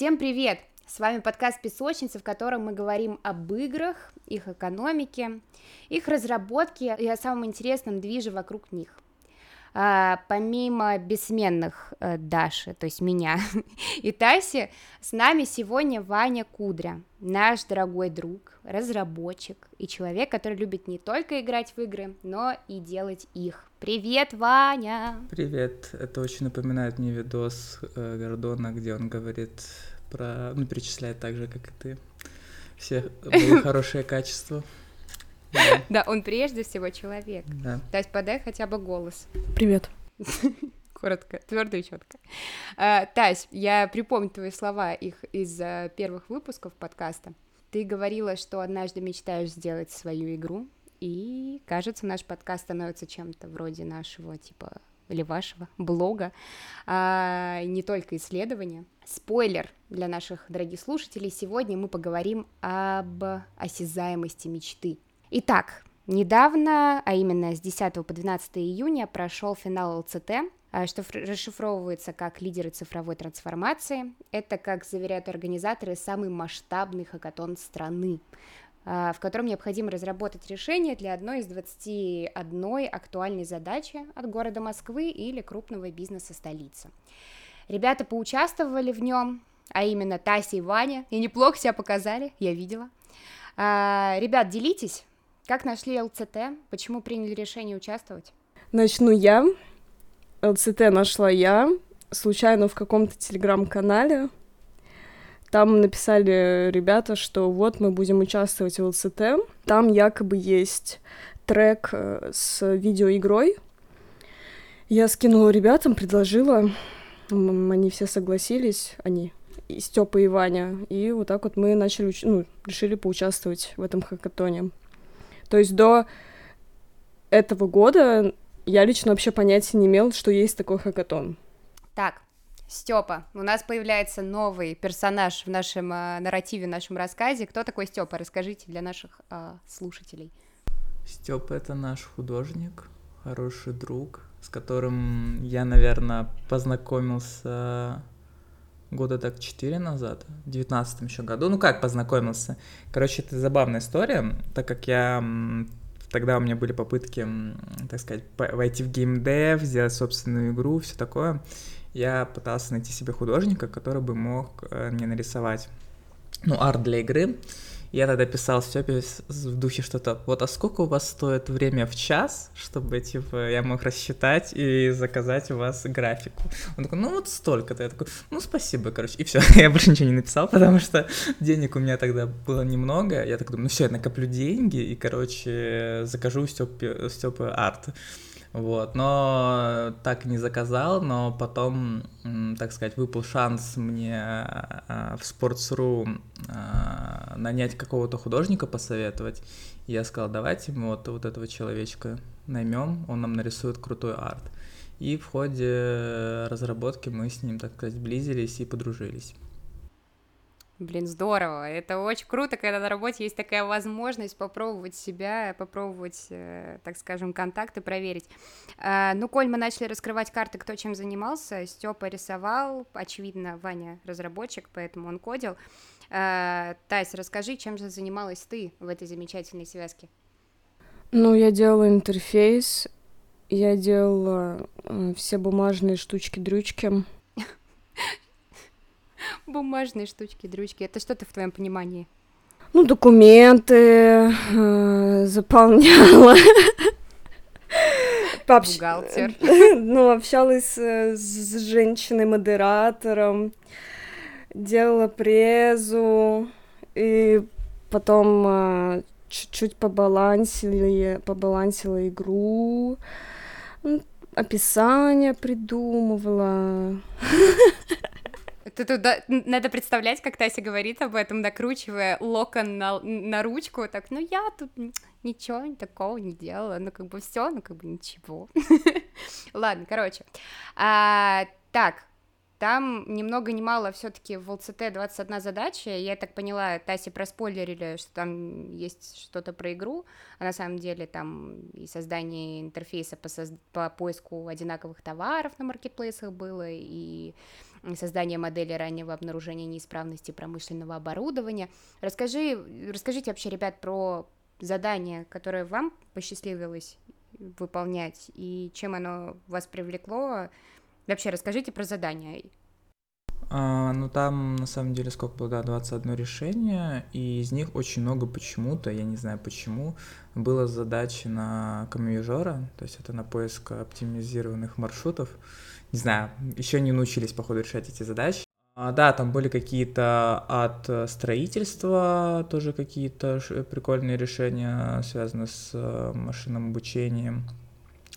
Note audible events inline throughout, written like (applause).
Всем привет! С вами подкаст «Песочница», в котором мы говорим об играх, их экономике, их разработке и о самом интересном движе вокруг них. А, помимо бессменных э, Даши, то есть меня (laughs) и Таси, с нами сегодня Ваня Кудря, наш дорогой друг, разработчик и человек, который любит не только играть в игры, но и делать их. Привет, Ваня! Привет, это очень напоминает мне видос э, Гордона, где он говорит про, ну, перечисляет так же, как и ты, все (laughs) хорошие качества. Да. он прежде всего человек. То есть подай хотя бы голос. Привет. (laughs) Коротко, твердо и четко. А, Тась, я припомню твои слова их из а, первых выпусков подкаста. Ты говорила, что однажды мечтаешь сделать свою игру, и, кажется, наш подкаст становится чем-то вроде нашего, типа, или вашего блога, а, не только исследования. Спойлер для наших дорогих слушателей, сегодня мы поговорим об осязаемости мечты. Итак, недавно, а именно с 10 по 12 июня, прошел финал ЛЦТ, а, что расшифровывается как лидеры цифровой трансформации. Это, как заверяют организаторы, самый масштабный хакатон страны, а, в котором необходимо разработать решение для одной из 21 актуальной задачи от города Москвы или крупного бизнеса столицы. Ребята поучаствовали в нем, а именно Тася и Ваня, и неплохо себя показали, я видела. А, ребят, делитесь, как нашли ЛЦТ? Почему приняли решение участвовать? Начну я. ЛЦТ нашла я случайно в каком-то телеграм-канале. Там написали ребята, что вот мы будем участвовать в ЛЦТ. Там якобы есть трек э, с видеоигрой. Я скинула ребятам, предложила. Они все согласились, они, и Степа и Ваня. И вот так вот мы начали, ну, решили поучаствовать в этом хакатоне. То есть до этого года я лично вообще понятия не имел, что есть такой хакатон. Так, Степа, у нас появляется новый персонаж в нашем э, нарративе, в нашем рассказе. Кто такой Степа? Расскажите для наших э, слушателей. Степа это наш художник, хороший друг, с которым я, наверное, познакомился года так четыре назад, в девятнадцатом еще году. Ну как познакомился? Короче, это забавная история, так как я тогда у меня были попытки, так сказать, войти в геймдев, сделать собственную игру, все такое. Я пытался найти себе художника, который бы мог э, мне нарисовать, ну, арт для игры. Я тогда писал Степе в духе что-то, вот, а сколько у вас стоит время в час, чтобы, типа, я мог рассчитать и заказать у вас графику? Он такой, ну, вот столько-то. Я такой, ну, спасибо, короче. И все, (laughs) я больше ничего не написал, потому что денег у меня тогда было немного. Я так думаю, ну, все, я накоплю деньги и, короче, закажу у Степы арт. Вот, но так не заказал, но потом, так сказать, выпал шанс мне а, в Sports.ru а, нанять какого-то художника посоветовать. Я сказал, давайте мы вот, вот этого человечка наймем, он нам нарисует крутой арт. И в ходе разработки мы с ним, так сказать, сблизились и подружились. Блин, здорово. Это очень круто, когда на работе есть такая возможность попробовать себя, попробовать, э, так скажем, контакты проверить. Э, ну, коль мы начали раскрывать карты, кто чем занимался, Степа рисовал, очевидно, Ваня разработчик, поэтому он кодил. Э, Тась, расскажи, чем же занималась ты в этой замечательной связке? Ну, я делала интерфейс, я делала все бумажные штучки-дрючки. (laughs) (laughs) Бумажные штучки, дрючки. Это что-то в твоем понимании? Ну, документы э, заполняла. (laughs) Бухгалтер. Ну, общалась с женщиной-модератором, делала презу, и потом э, чуть-чуть побалансила, побалансила игру, описание придумывала. (laughs) Это туда надо представлять, как Тася говорит об этом, накручивая локон на, на ручку, так, ну я тут ничего такого не делала, ну как бы все, ну как бы ничего. (laughs) Ладно, короче. А, так, там ни много ни мало все-таки в ЛЦТ 21 задача. Я так поняла, Таси проспойлерили, что там есть что-то про игру, а на самом деле там и создание интерфейса по, соз... по поиску одинаковых товаров на маркетплейсах было, и создание модели раннего обнаружения неисправности промышленного оборудования. Расскажи, расскажите вообще, ребят, про задание, которое вам посчастливилось выполнять, и чем оно вас привлекло. Вообще, расскажите про задание. А, ну, там, на самом деле, сколько было, да, 21 решение, и из них очень много почему-то, я не знаю почему, было задачи на камевижора, то есть это на поиск оптимизированных маршрутов. Не знаю, еще не научились, походу, решать эти задачи. А, да, там были какие-то от строительства, тоже какие-то прикольные решения, связанные с э, машинным обучением.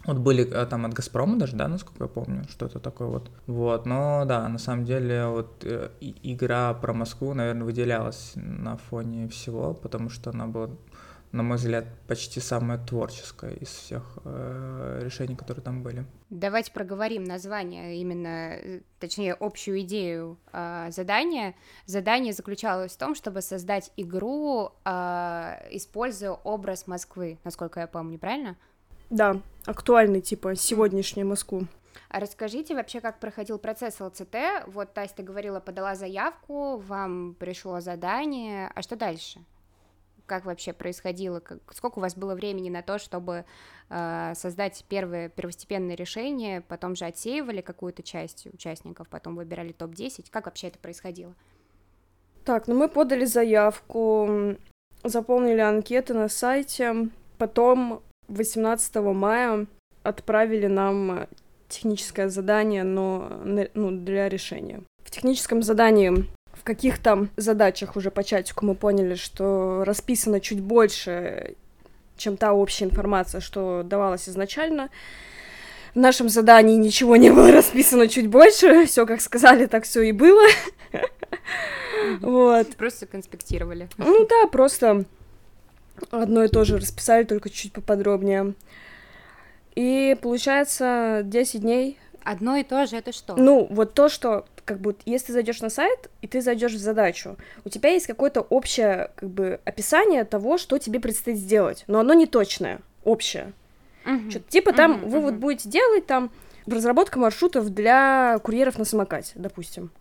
Вот были там от Газпрома даже, да, насколько я помню, что-то такое вот. Вот, но да, на самом деле вот э, игра про Москву, наверное, выделялась на фоне всего, потому что она была, на мой взгляд, почти самая творческая из всех э, решений, которые там были. Давайте проговорим название, именно, э, точнее, общую идею э, задания. Задание заключалось в том, чтобы создать игру, э, используя образ Москвы, насколько я помню, правильно? Да, актуальный, типа, сегодняшнюю Москву. А расскажите вообще, как проходил процесс ЛЦТ? Вот, Тась, ты говорила, подала заявку, вам пришло задание, а что дальше? Как вообще происходило? Как, сколько у вас было времени на то, чтобы э, создать первое первостепенное решение, потом же отсеивали какую-то часть участников, потом выбирали топ-10? Как вообще это происходило? Так, ну мы подали заявку, заполнили анкеты на сайте, потом 18 мая отправили нам техническое задание, но ну, для решения. В техническом задании в каких-то задачах уже по чатику мы поняли, что расписано чуть больше, чем та общая информация, что давалась изначально. В нашем задании ничего не было расписано чуть больше, все как сказали, так все и было. Вот. Просто конспектировали. Ну да, просто Одно и то же расписали, только чуть поподробнее. И получается 10 дней. Одно и то же это что? Ну, вот то, что как бы, если ты зайдешь на сайт и ты зайдешь в задачу, у тебя есть какое-то общее как бы описание того, что тебе предстоит сделать, но оно не точное, общее. Uh-huh. Что-то типа там uh-huh, вы uh-huh. вот будете делать там разработка маршрутов для курьеров на самокате, допустим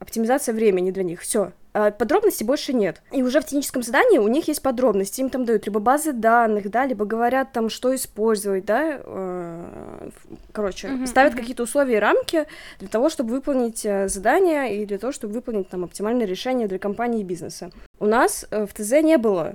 оптимизация времени для них, все. А подробностей больше нет. И уже в техническом задании у них есть подробности. Им там дают либо базы данных, да, либо говорят там, что использовать, да. Э, короче, uh-huh, ставят uh-huh. какие-то условия и рамки для того, чтобы выполнить э, задание и для того, чтобы выполнить там оптимальное решение для компании и бизнеса. У нас э, в ТЗ не было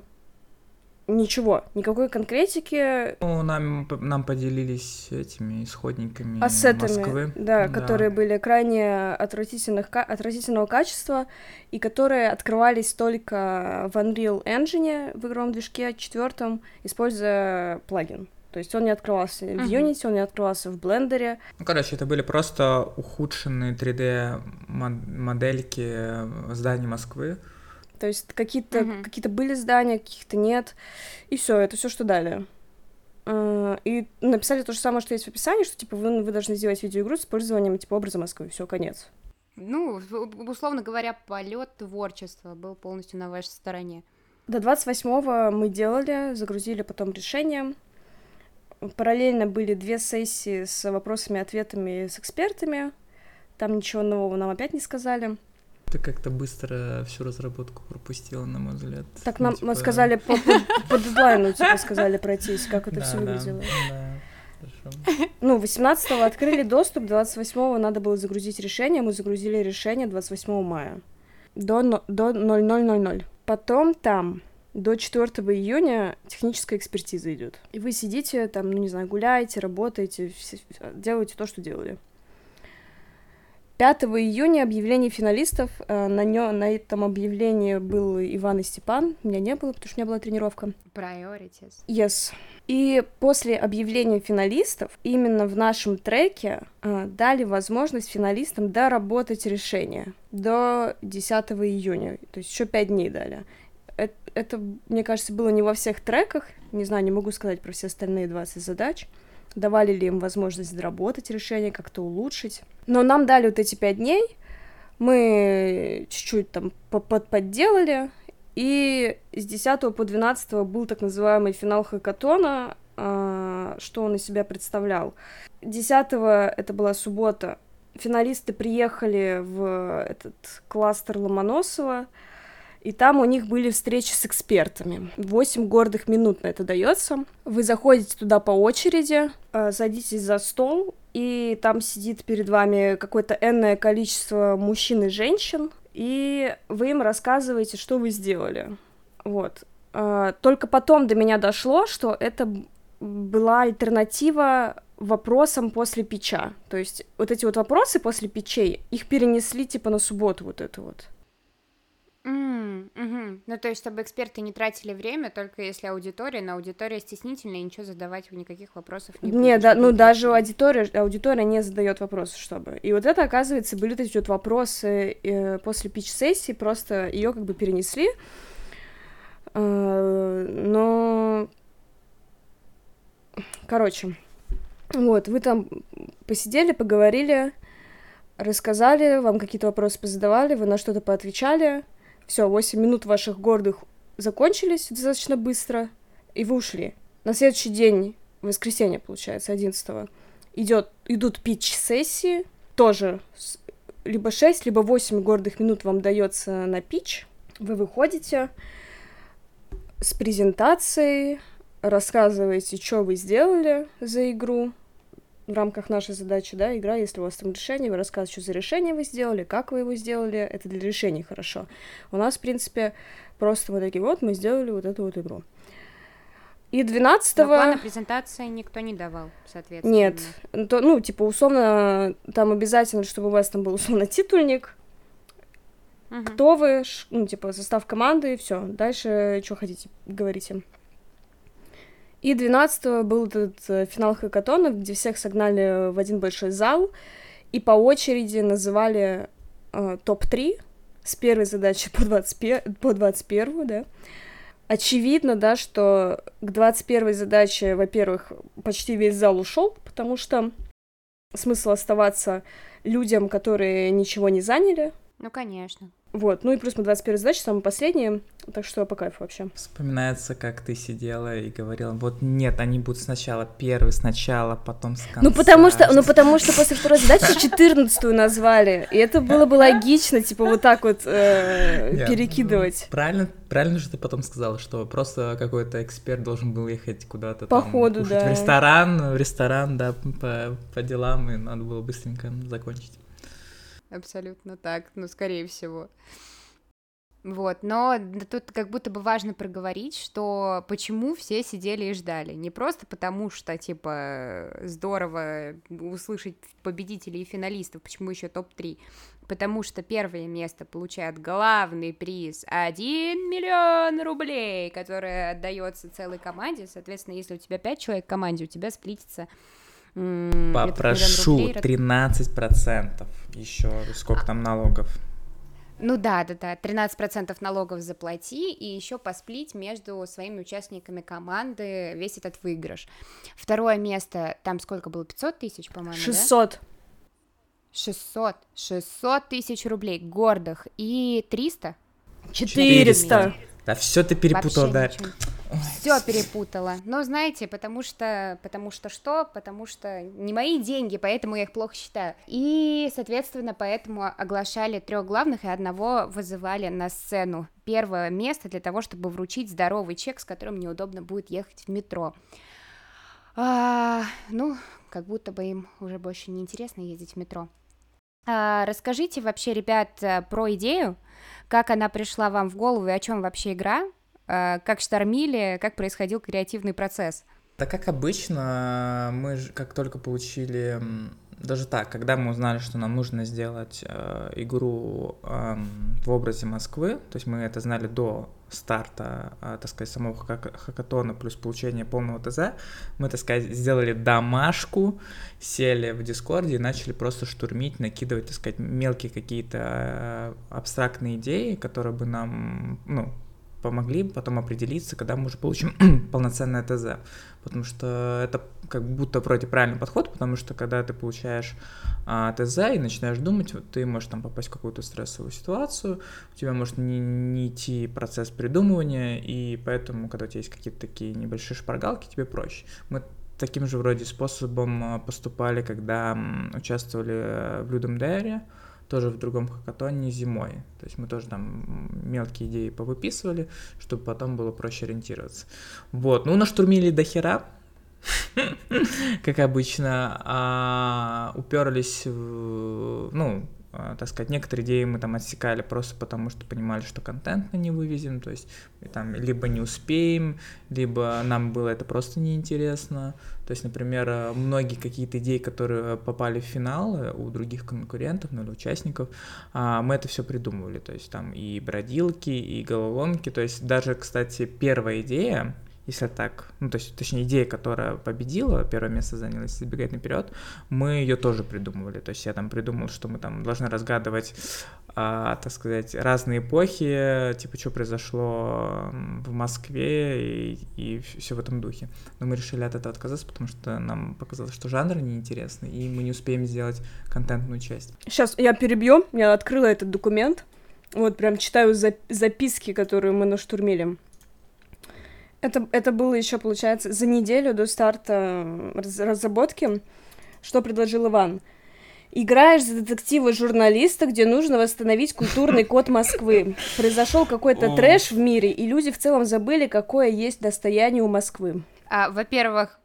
Ничего, никакой конкретики. Ну, нам, нам поделились этими исходниками Ассетами, Москвы. Да, да, которые были крайне отвратительных, отвратительного качества и которые открывались только в Unreal Engine в игровом движке четвертом, используя плагин. То есть он не открывался uh-huh. в Unity, он не открывался в Blender. Ну, короче, это были просто ухудшенные 3D модельки зданий Москвы. То есть какие-то угу. какие-то были здания, каких-то нет. И все, это все, что дали. А, и написали то же самое, что есть в описании, что типа вы, вы должны сделать видеоигру с использованием типа образа Москвы. Все, конец. Ну, условно говоря, полет творчества был полностью на вашей стороне. До 28-го мы делали, загрузили потом решение. Параллельно были две сессии с вопросами-ответами с экспертами. Там ничего нового нам опять не сказали. Ты как-то быстро всю разработку пропустила, на мой взгляд. Так ну, нам типа... сказали по, по, дедлайну, типа сказали пройтись, как это все выглядело. Ну, 18-го открыли доступ, 28-го надо было загрузить решение, мы загрузили решение 28 мая до, до 0000. Потом там до 4 июня техническая экспертиза идет. И вы сидите там, ну не знаю, гуляете, работаете, делаете то, что делали. 5 июня объявление финалистов. Э, на, нё, на этом объявлении был Иван и Степан. Меня не было, потому что у меня была тренировка. Priorities. Yes. И после объявления финалистов именно в нашем треке э, дали возможность финалистам доработать решение до 10 июня. То есть еще 5 дней дали. Это, это, мне кажется, было не во всех треках. Не знаю, не могу сказать про все остальные 20 задач давали ли им возможность доработать решение, как-то улучшить. Но нам дали вот эти пять дней, мы чуть-чуть там подделали, и с 10 по 12 был так называемый финал хакатона, а, что он из себя представлял. 10 это была суббота, финалисты приехали в этот кластер Ломоносова, и там у них были встречи с экспертами. Восемь гордых минут на это дается. Вы заходите туда по очереди, э, садитесь за стол, и там сидит перед вами какое-то энное количество мужчин и женщин, и вы им рассказываете, что вы сделали. Вот. Э, только потом до меня дошло, что это была альтернатива вопросам после печа. То есть вот эти вот вопросы после печей, их перенесли типа на субботу вот это вот. Угу. Ну, то есть, чтобы эксперты не тратили время, только если аудитория, но аудитория стеснительная, и ничего задавать никаких вопросов не Не, да, ну, даже аудитория, аудитория не задает вопросы, чтобы. И вот это, оказывается, были эти вот вопросы э, после пич-сессии, просто ее как бы перенесли. Э, но... Короче, вот, вы там посидели, поговорили, рассказали, вам какие-то вопросы позадавали, вы на что-то поотвечали, все, 8 минут ваших гордых закончились достаточно быстро, и вы ушли. На следующий день, воскресенье, получается, 11 идет, идут пич-сессии, тоже либо 6, либо 8 гордых минут вам дается на пич. Вы выходите с презентацией, рассказываете, что вы сделали за игру, в рамках нашей задачи, да, игра, если у вас там решение, вы рассказываете, что за решение вы сделали, как вы его сделали, это для решений хорошо. У нас, в принципе, просто мы такие, вот, мы сделали вот эту вот игру. И 12 -го... плана презентации никто не давал, соответственно. Нет, то, ну, типа, условно, там обязательно, чтобы у вас там был, условно, титульник, угу. кто вы, ну, типа, состав команды, и все. Дальше, что хотите, говорите. И 12 был этот э, финал хакатона, где всех согнали в один большой зал, и по очереди называли э, топ-3 с первой задачи по, 21, по 21, да. Очевидно, да, что к 21 задаче, во-первых, почти весь зал ушел, потому что смысл оставаться людям, которые ничего не заняли. Ну, конечно. Вот, ну и плюс мы 21 задачи, самые последние, так что по кайфу вообще. Вспоминается, как ты сидела и говорила, вот нет, они будут сначала первый, сначала, потом с конца. Ну потому что, ну потому что после второй задачи 14 назвали, и это было бы логично, типа вот так вот э, нет, перекидывать. Ну, правильно, правильно же ты потом сказала, что просто какой-то эксперт должен был ехать куда-то по там, ходу, да. в ресторан, в ресторан, да, по, по делам, и надо было быстренько закончить абсолютно так, ну, скорее всего. Вот, но тут как будто бы важно проговорить, что почему все сидели и ждали. Не просто потому, что, типа, здорово услышать победителей и финалистов, почему еще топ-3, потому что первое место получает главный приз 1 миллион рублей, который отдается целой команде. Соответственно, если у тебя 5 человек в команде, у тебя сплитится Попрошу 13% еще, сколько там налогов? Ну да, да, да, 13% налогов заплати и еще посплить между своими участниками команды весь этот выигрыш. Второе место, там сколько было, 500 тысяч, по-моему, 600. Да? 600, 600 тысяч рублей гордых и 300? 400. 400. Да все ты перепутал, да. Ничего. Все перепутала. Но знаете, потому что, потому что что? Потому что не мои деньги, поэтому я их плохо считаю. И, соответственно, поэтому оглашали трех главных и одного вызывали на сцену. Первое место для того, чтобы вручить здоровый чек, с которым неудобно будет ехать в метро. А, ну, как будто бы им уже больше не интересно ездить в метро. А, расскажите вообще, ребят, про идею, как она пришла вам в голову и о чем вообще игра, Э, как штормили, как происходил креативный процесс? Да как обычно, мы как только получили, даже так, когда мы узнали, что нам нужно сделать э, игру э, в образе Москвы, то есть мы это знали до старта, э, так сказать, самого хак хакатона плюс получения полного ТЗ, мы, так сказать, сделали домашку, сели в Дискорде и начали просто штурмить, накидывать, так сказать, мелкие какие-то э, абстрактные идеи, которые бы нам, ну, помогли потом определиться, когда мы уже получим (clears throat) полноценное ТЗ. Потому что это как будто вроде правильный подход, потому что когда ты получаешь а, ТЗ и начинаешь думать, вот ты можешь там попасть в какую-то стрессовую ситуацию, у тебя может не, не идти процесс придумывания, и поэтому, когда у тебя есть какие-то такие небольшие шпаргалки, тебе проще. Мы таким же вроде способом поступали, когда участвовали в Людом Дайре, тоже в другом хакатоне зимой. То есть мы тоже там мелкие идеи повыписывали, чтобы потом было проще ориентироваться. Вот, ну наштурмили до хера, (laughs) как обычно, а, уперлись ну, а, так сказать, некоторые идеи мы там отсекали просто потому, что понимали, что контент мы не вывезем, то есть там либо не успеем, либо нам было это просто неинтересно. То есть, например, многие какие-то идеи, которые попали в финал э, у других конкурентов, ну или участников, а, мы это все придумывали. То есть там и бродилки, и головоломки. То есть даже, кстати, первая идея, если так, ну, то есть, точнее, идея, которая победила, первое место заняла, если забегать наперед, мы ее тоже придумывали. То есть я там придумал, что мы там должны разгадывать, а, так сказать, разные эпохи, типа, что произошло в Москве и, и все в этом духе. Но мы решили от этого отказаться, потому что нам показалось, что жанр неинтересный, и мы не успеем сделать контентную часть. Сейчас я перебью, я открыла этот документ, вот прям читаю записки, которые мы наштурмили. Это, это было еще, получается, за неделю до старта разработки. Что предложил Иван? Играешь за детектива журналиста, где нужно восстановить культурный (laughs) код Москвы. Произошел какой-то трэш в мире, и люди в целом забыли, какое есть достояние у Москвы. А, во-первых,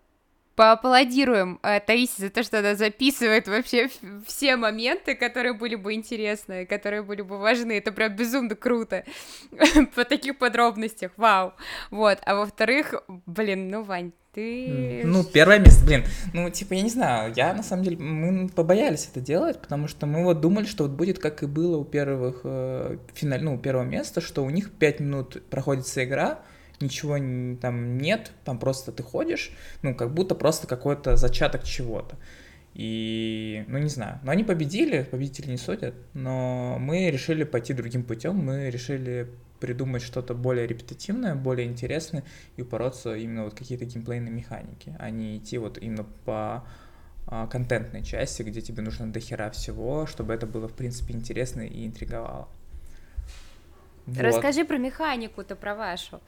поаплодируем э, Таисе за то, что она записывает вообще все моменты, которые были бы интересны, которые были бы важны. Это прям безумно круто (laughs) по таких подробностях. Вау. Вот. А во-вторых, блин, ну, Вань, ты... Ну, первое место, блин, ну, типа, я не знаю, я, на самом деле, мы побоялись это делать, потому что мы вот думали, что вот будет, как и было у первых, э, финаль, ну, первого места, что у них 5 минут проходится игра, ничего там нет, там просто ты ходишь, ну, как будто просто какой-то зачаток чего-то. И, ну, не знаю, но они победили, победители не судят, но мы решили пойти другим путем, мы решили придумать что-то более репетитивное, более интересное и упороться именно вот какие-то геймплейные механики, а не идти вот именно по а, контентной части, где тебе нужно дохера всего, чтобы это было, в принципе, интересно и интриговало. Вот. Расскажи про механику-то, про вашу.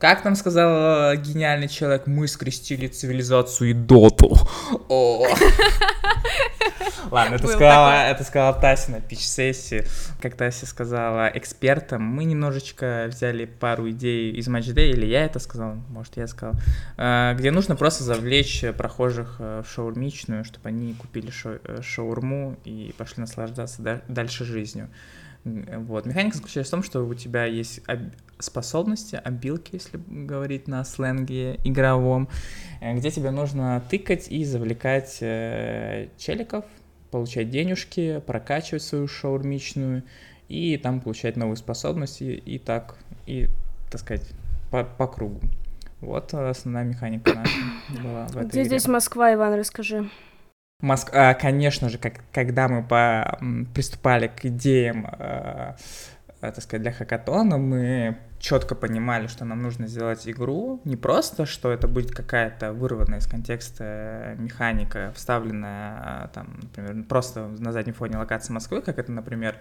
Как нам сказал э, гениальный человек, мы скрестили цивилизацию и доту. (laughs) Ладно, это сказала, это сказала Тася на пич-сессии. Как Тася сказала экспертам, мы немножечко взяли пару идей из матчдея, или я это сказал, может, я сказал, э, где нужно просто завлечь прохожих э, в шаурмичную, чтобы они купили шаурму и пошли наслаждаться дальше жизнью. Вот. Механика заключается в том, что у тебя есть способности, обилки, если говорить на сленге игровом, э, где тебе нужно тыкать и завлекать э, челиков, получать денежки, прокачивать свою шаурмичную и там получать новые способности и так, и, так сказать, по, по кругу. Вот основная механика наша была в этой Где игре. здесь Москва, Иван, расскажи. Моск... А, конечно же, как, когда мы по... приступали к идеям, э, так сказать, для хакатона, мы четко понимали, что нам нужно сделать игру, не просто, что это будет какая-то вырванная из контекста механика, вставленная, там, например, просто на заднем фоне локации Москвы, как это, например,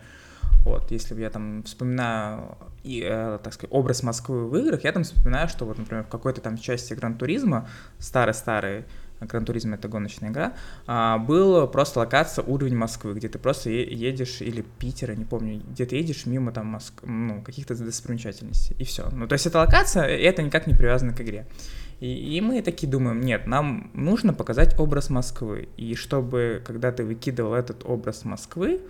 вот, если я там вспоминаю, и, э, так сказать, образ Москвы в играх, я там вспоминаю, что вот, например, в какой-то там части Гран-туризма, старый-старый, Гран Туризм это гоночная игра, а, был просто локация уровень Москвы, где ты просто едешь, или Питера, не помню, где ты едешь мимо там Моск... ну, каких-то достопримечательностей, и все. Ну, то есть это локация, и это никак не привязано к игре. И, и мы такие думаем, нет, нам нужно показать образ Москвы, и чтобы, когда ты выкидывал этот образ Москвы,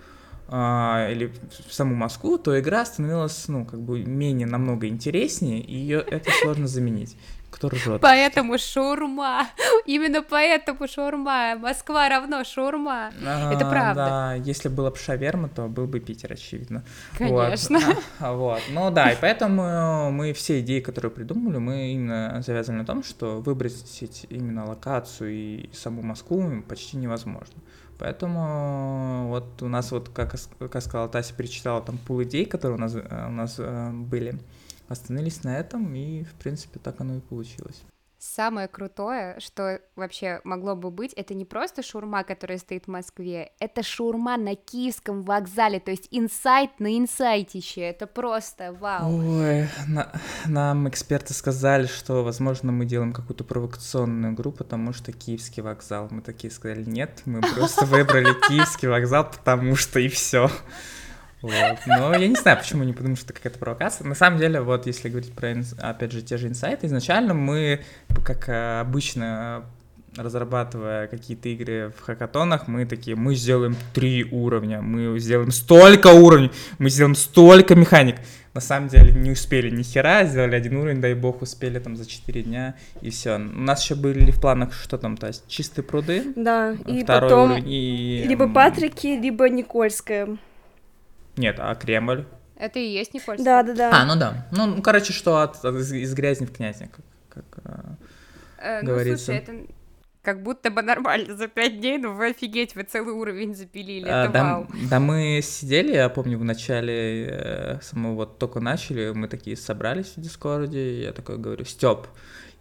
а, или в саму Москву, то игра становилась, ну, как бы менее намного интереснее, и ее это сложно заменить. Кто ржет? Поэтому шаурма. Именно поэтому шаурма. Москва равно шаурма. А, Это правда. Да, если было бы шаверма, то был бы Питер, очевидно. Конечно. Вот. (laughs) А, вот. Ну да, и поэтому мы все идеи, которые придумали, мы именно завязаны на том, что выбросить именно локацию и саму Москву почти невозможно. Поэтому вот у нас вот, как, как сказала Тася, перечитала там пул идей, которые у нас, у нас э, были остановились на этом, и, в принципе, так оно и получилось. Самое крутое, что вообще могло бы быть, это не просто шурма, которая стоит в Москве, это шурма на Киевском вокзале, то есть инсайт на инсайтище, это просто вау. Ой, на, нам эксперты сказали, что, возможно, мы делаем какую-то провокационную игру, потому что Киевский вокзал. Мы такие сказали, нет, мы просто (laughs) выбрали Киевский вокзал, потому что и все. Вот. Но я не знаю, почему не подумал, что какая-то провокация. На самом деле, вот если говорить про, опять же, те же инсайты, изначально мы, как э, обычно, разрабатывая какие-то игры в хакатонах, мы такие, мы сделаем три уровня, мы сделаем столько уровней, мы сделаем столько механик. На самом деле не успели ни хера, сделали один уровень, дай бог, успели там за четыре дня, и все. У нас еще были в планах, что там, то есть чистые пруды. Да, и потом уровень, и... либо Патрики, либо Никольская. Нет, а Кремль? Это и есть Никольская. Да, да, да. А, ну да. Ну, ну короче, что от, от, из, из грязи в князня, как, как э, э, говорится. Ну, слушай, это как будто бы нормально за пять дней, но вы офигеть, вы целый уровень запилили, а, это да, вау. Да, мы сидели, я помню, в начале э, самого вот только начали, мы такие собрались в Дискорде, я такой говорю, Степ,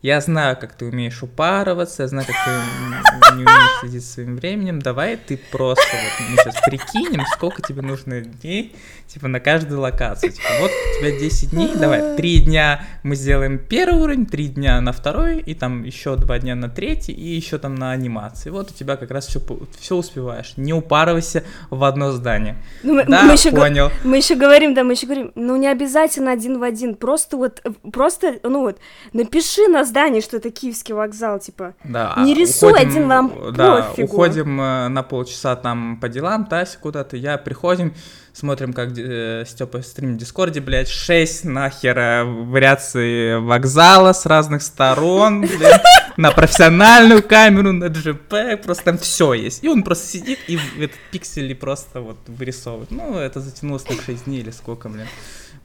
я знаю, как ты умеешь упарываться, я знаю, как ты не умеешь следить своим временем. Давай ты просто вот мы сейчас прикинем, сколько тебе нужно дней, типа, на каждую локацию. Типа, вот у тебя 10 дней, давай, 3 дня мы сделаем первый уровень, 3 дня на второй, и там еще 2 дня на третий, и еще там на анимации. Вот у тебя как раз все, все успеваешь. Не упарывайся в одно здание. Ну, мы, да, мы еще понял. Мы еще говорим, да, мы еще говорим, ну не обязательно один в один, просто вот, просто, ну вот, напиши на здании, что это Киевский вокзал, типа. Да. Не рисуй уходим, один вам Да, пофигу. уходим э, на полчаса там по делам, Тася куда-то, я приходим, смотрим, как э, Степа стрим в Дискорде, блядь, 6 нахер э, вариаций вокзала с разных сторон, (laughs) блядь, на профессиональную камеру, на GP, просто там все есть. И он просто сидит и этот пиксели просто вот вырисовывает. Ну, это затянулось на 6 дней или сколько, блин.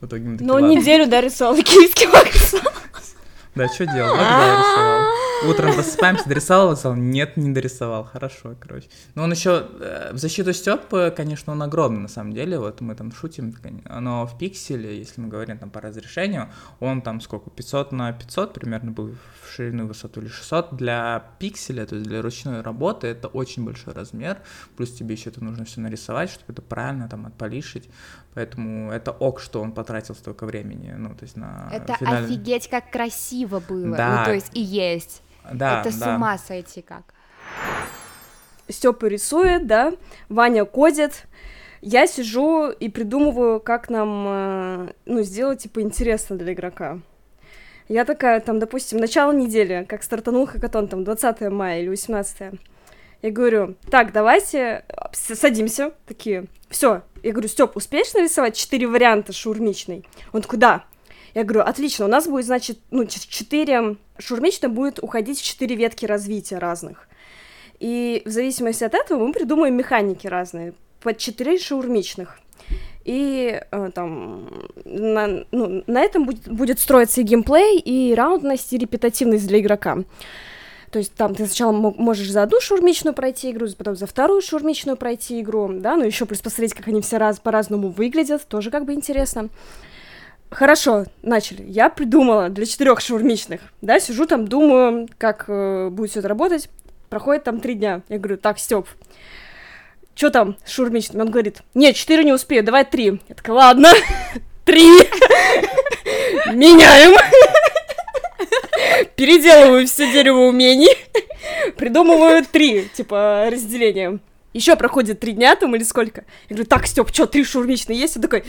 В итоге мы такие, Ну, неделю, да, рисовал киевский вокзал. Да, что делал? Вокзал (laughs) рисовал. Утром просыпаемся, дорисовал вокзал? Нет, не дорисовал. Хорошо, короче. Но он еще э, в защиту Степы, конечно, он огромный на самом деле. Вот мы там шутим, но в пикселе, если мы говорим там по разрешению, он там сколько, 500 на 500 примерно был в ширину и высоту или 600. Для пикселя, то есть для ручной работы, это очень большой размер. Плюс тебе еще это нужно все нарисовать, чтобы это правильно там отполишить. Поэтому это ок, что он потратил столько времени, ну, то есть на Это финальный... офигеть, как красиво было, да. ну, то есть и есть. Да, Это да. с ума сойти как. Степа рисует, да, Ваня кодит, я сижу и придумываю, как нам, э, ну, сделать, типа, интересно для игрока. Я такая, там, допустим, начало недели, как стартанул хакатон, там, 20 мая или 18 я говорю, так, давайте садимся, такие, все. Я говорю, Степ, успеешь нарисовать четыре варианта шаурмичной? Он такой, да. Я говорю, отлично, у нас будет, значит, ну, четыре... Шаурмичная будет уходить в четыре ветки развития разных. И в зависимости от этого мы придумаем механики разные, под четыре шаурмичных. И э, там на, ну, на этом будет, будет строиться и геймплей, и раундность, и репетативность для игрока. То есть там ты сначала можешь за одну шурмичную пройти игру, потом за вторую шурмичную пройти игру, да, ну еще плюс посмотреть, как они все раз по-разному выглядят, тоже как бы интересно. Хорошо, начали. Я придумала для четырех шаурмичных, да, сижу там, думаю, как э, будет все это работать. Проходит там три дня. Я говорю, так, Степ, что там с шаурмичными? Он говорит, нет, четыре не успею, давай три. Я такая, ладно, (laughs) три. (laughs) Меняем переделываю все дерево умений, придумываю три, типа, разделения. Еще проходит три дня там или сколько. Я говорю, так, Степ, что, три шурмичные есть? Он такой,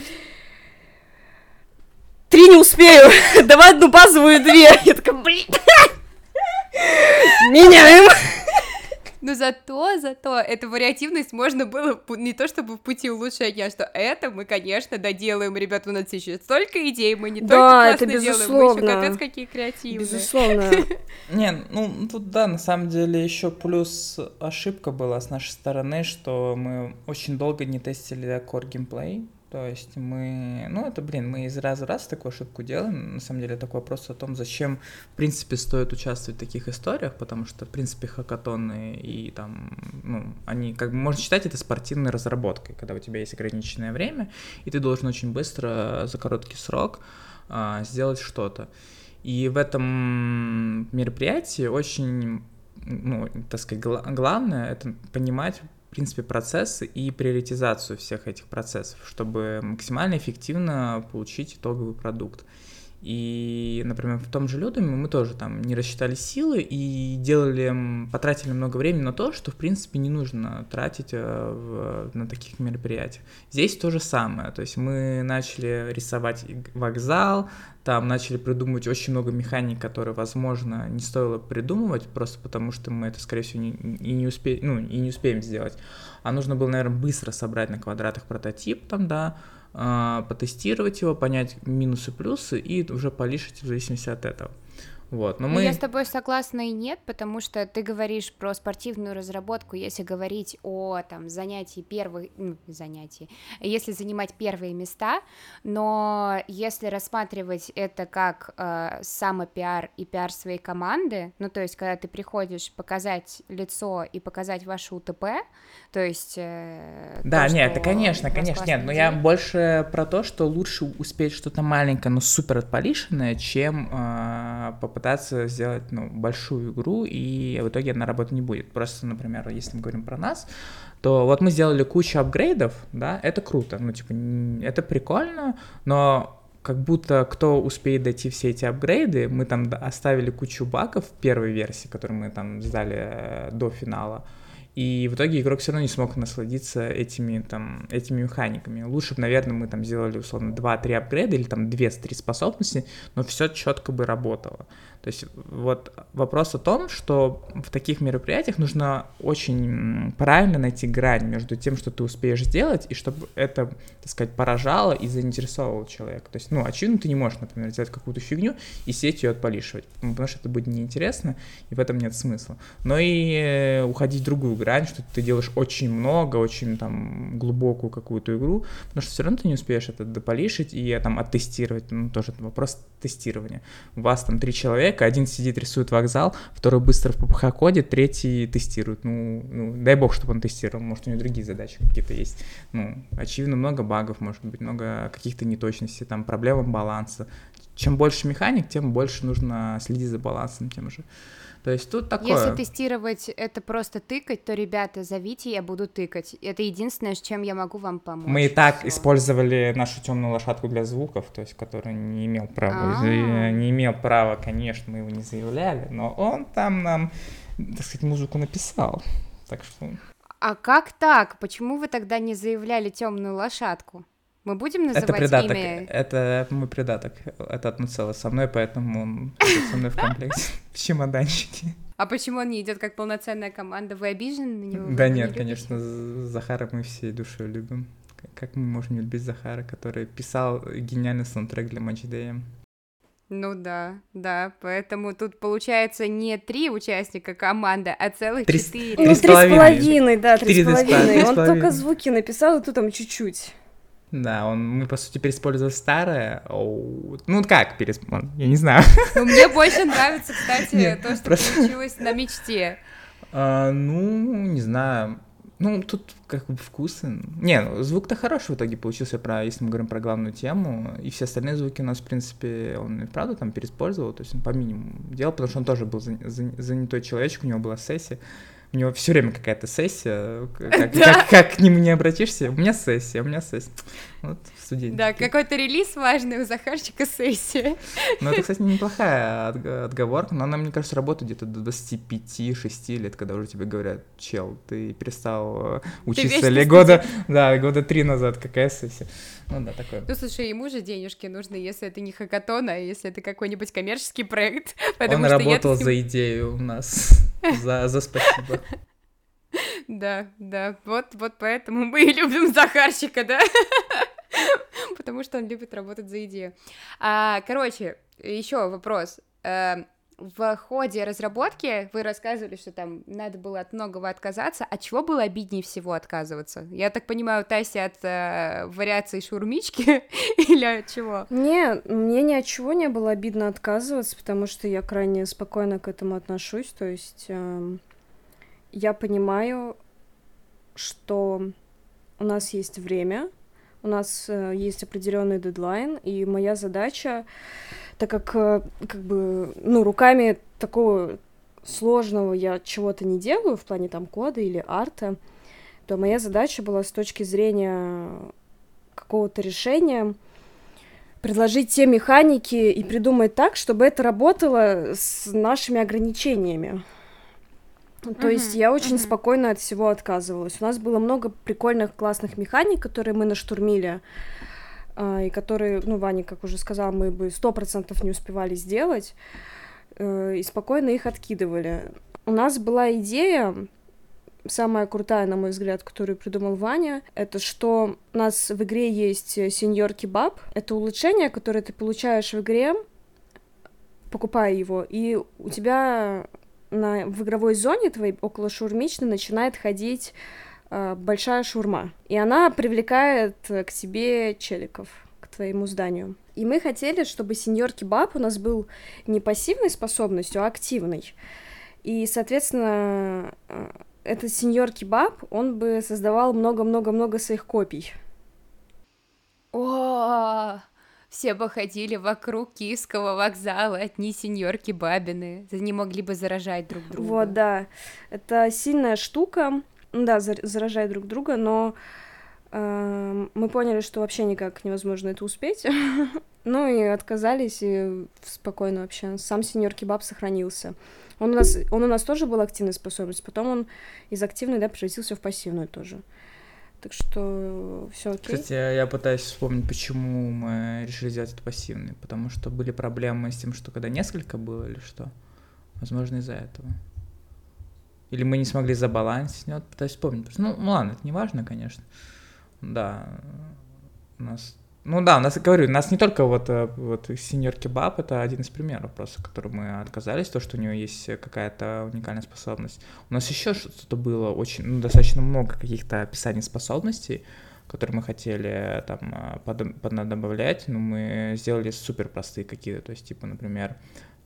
три не успею, (laughs) давай одну базовую две. Я такая, блин, меняем. Но зато, зато эту вариативность можно было не то чтобы в пути улучшения, а что это мы, конечно, доделаем, ребята, у нас еще столько идей, мы не да, только классно это безусловно. делаем, мы еще капец какие креативные. Безусловно. (laughs) Не, ну тут да, на самом деле еще плюс ошибка была с нашей стороны, что мы очень долго не тестили core геймплей, то есть мы, ну это, блин, мы из раза в раз такую ошибку делаем. На самом деле такой вопрос о том, зачем, в принципе, стоит участвовать в таких историях, потому что, в принципе, хакатоны и там, ну, они, как бы, можно считать это спортивной разработкой, когда у тебя есть ограниченное время, и ты должен очень быстро, за короткий срок, а, сделать что-то. И в этом мероприятии очень, ну, так сказать, главное это понимать принципе, процессы и приоритизацию всех этих процессов, чтобы максимально эффективно получить итоговый продукт. И, например, в том же Людоме мы тоже там не рассчитали силы и делали, потратили много времени на то, что, в принципе, не нужно тратить э, в, на таких мероприятиях. Здесь то же самое, то есть мы начали рисовать вокзал, там начали придумывать очень много механик, которые, возможно, не стоило придумывать, просто потому что мы это, скорее всего, не, и, не успе, ну, и не успеем сделать. А нужно было, наверное, быстро собрать на квадратах прототип там, да, потестировать его, понять минусы, плюсы и уже полишить в зависимости от этого. Вот, но мы... Я с тобой согласна и нет, потому что ты говоришь про спортивную разработку, если говорить о там занятии первых, ну, занятий, если занимать первые места, но если рассматривать это как э, самопиар и пиар своей команды, ну, то есть, когда ты приходишь показать лицо и показать ваше УТП, то есть... Э, да, то, нет, это конечно, конечно, нет, но я больше про то, что лучше успеть что-то маленькое, но супер отполишенное, чем э, попытаться сделать ну, большую игру, и в итоге она работать не будет. Просто, например, если мы говорим про нас, то вот мы сделали кучу апгрейдов, да, это круто, ну, типа, это прикольно, но как будто кто успеет дойти все эти апгрейды, мы там оставили кучу багов в первой версии, которую мы там сдали э, до финала, и в итоге игрок все равно не смог насладиться этими, там, этими механиками. Лучше бы, наверное, мы там сделали, условно, 2-3 апгрейда или там 2-3 способности, но все четко бы работало. То есть вот вопрос о том, что в таких мероприятиях нужно очень правильно найти грань между тем, что ты успеешь сделать, и чтобы это, так сказать, поражало и заинтересовывало человека. То есть, ну, очевидно, ты не можешь, например, сделать какую-то фигню и сеть ее отполишивать, потому что это будет неинтересно, и в этом нет смысла. Но и э, уходить в другую грань, что ты делаешь очень много, очень там глубокую какую-то игру, потому что все равно ты не успеешь это дополишить и там оттестировать, ну, тоже вопрос тестирования. У вас там три человека, один сидит, рисует вокзал, второй быстро в ППХ кодит, третий тестирует. Ну, ну, дай бог, чтобы он тестировал, может, у него другие задачи какие-то есть. Ну, очевидно, много багов, может быть, много каких-то неточностей, там, проблем баланса. Чем больше механик, тем больше нужно следить за балансом тем же. То есть тут такое... Если тестировать это просто тыкать, то, ребята, зовите, я буду тыкать. Это единственное, с чем я могу вам помочь. Мы и так Всё. использовали нашу темную лошадку для звуков, то есть, который не имел права, А-а-а. не имел права, конечно, мы его не заявляли, но он там нам, так сказать, музыку написал. Так что... А как так? Почему вы тогда не заявляли темную лошадку? Мы будем называть это придаток, имя? Это мой придаток. Это одно целое со мной, поэтому он со мной в комплекте. (laughs) В чемоданчике. А почему он не идет как полноценная команда? Вы обижены на него? Да нет, конечно, Захара мы всей душой любим. Как мы можем не любить Захара, который писал гениальный саундтрек для Match DM? Ну да, да, поэтому тут получается не три участника команды, а целых три, четыре. Три, ну, три с половиной, да, три, три с половиной. Он только звуки написал, и тут там чуть-чуть. Да, он, мы, по сути, переиспользовали старое. Оу. Ну, как переиспользовали? Я не знаю. (laughs) Ну, мне больше нравится, кстати, Нет, то, что просто... получилось на мечте. А, ну, не знаю. Ну, тут как бы вкусы. Не, ну, звук-то хороший в итоге получился, про, если мы говорим про главную тему. И все остальные звуки у нас, в принципе, он и правда там переиспользовал, то есть он по минимуму делал, потому что он тоже был занятой человечек, у него была сессия у него все время какая-то сессия, как, (laughs) да. как, как к нему не обратишься, у меня сессия, у меня сессия. Вот студент. Да, какой-то релиз важный у Захарчика сессия. Ну, это, кстати, неплохая отговорка, но она, мне кажется, работает где-то до 25-6 лет, когда уже тебе говорят, чел, ты перестал э, учиться или года, да, года три назад, какая сессия. Ну да, такое. Ну, слушай, ему же денежки нужны, если это не хакатон, а если это какой-нибудь коммерческий проект. (laughs) Он работал за идею у нас, (laughs) за, за спасибо. Да, да, вот, вот поэтому мы и любим Захарчика, да? (laughs) (laughs) Потому что он любит работать за идею. А, короче, еще вопрос. А, в ходе разработки вы рассказывали, что там надо было от многого отказаться. От чего было обиднее всего отказываться? Я так понимаю, Тася от э, вариации шурмички (laughs) или от чего? Не, мне ни от чего не было обидно отказываться, потому что я крайне спокойно к этому отношусь. То есть э, я понимаю, что у нас есть время, у нас э, есть определенный дедлайн, и моя задача, так как э, как бы ну руками такого сложного я чего-то не делаю в плане там кода или арта, то моя задача была с точки зрения какого-то решения предложить те механики и придумать так, чтобы это работало с нашими ограничениями. То uh-huh, есть я очень uh-huh. спокойно от всего отказывалась. У нас было много прикольных, классных механик, которые мы наштурмили, э, и которые, ну, Ваня, как уже сказал, мы бы сто процентов не успевали сделать, э, и спокойно их откидывали. У нас была идея самая крутая, на мой взгляд, которую придумал Ваня, это что у нас в игре есть сеньор кебаб. Это улучшение, которое ты получаешь в игре, покупая его, и у тебя на, в игровой зоне твоей около шурмичной начинает ходить э, большая шурма. И она привлекает к себе челиков, к твоему зданию. И мы хотели, чтобы сеньор кебаб у нас был не пассивной способностью, а активной. И, соответственно, э, этот сеньор Кебаб, он бы создавал много-много-много своих копий. О, все бы ходили вокруг Киевского вокзала, одни сеньорки Бабины, они могли бы заражать друг друга. Вот, да, это сильная штука, да, заражать друг друга, но э, мы поняли, что вообще никак невозможно это успеть, (laughs) ну и отказались, и спокойно вообще, сам сеньор Кебаб сохранился. Он у нас, он у нас тоже был активной способностью, потом он из активной, да, превратился в пассивную тоже. Так что все окей. Кстати, я пытаюсь вспомнить, почему мы решили сделать это пассивный. Потому что были проблемы с тем, что когда несколько было или что. Возможно, из-за этого. Или мы не смогли забалансить. Вот пытаюсь вспомнить. Ну ладно, это не важно, конечно. Да, у нас ну да, у нас, говорю, у нас не только вот, э, вот сеньор кебаб, это один из примеров просто, который мы отказались, то, что у него есть какая-то уникальная способность. У нас еще что-то было очень, ну, достаточно много каких-то описаний способностей, которые мы хотели там э, под, поднадобавлять, но мы сделали супер простые какие-то, то есть, типа, например,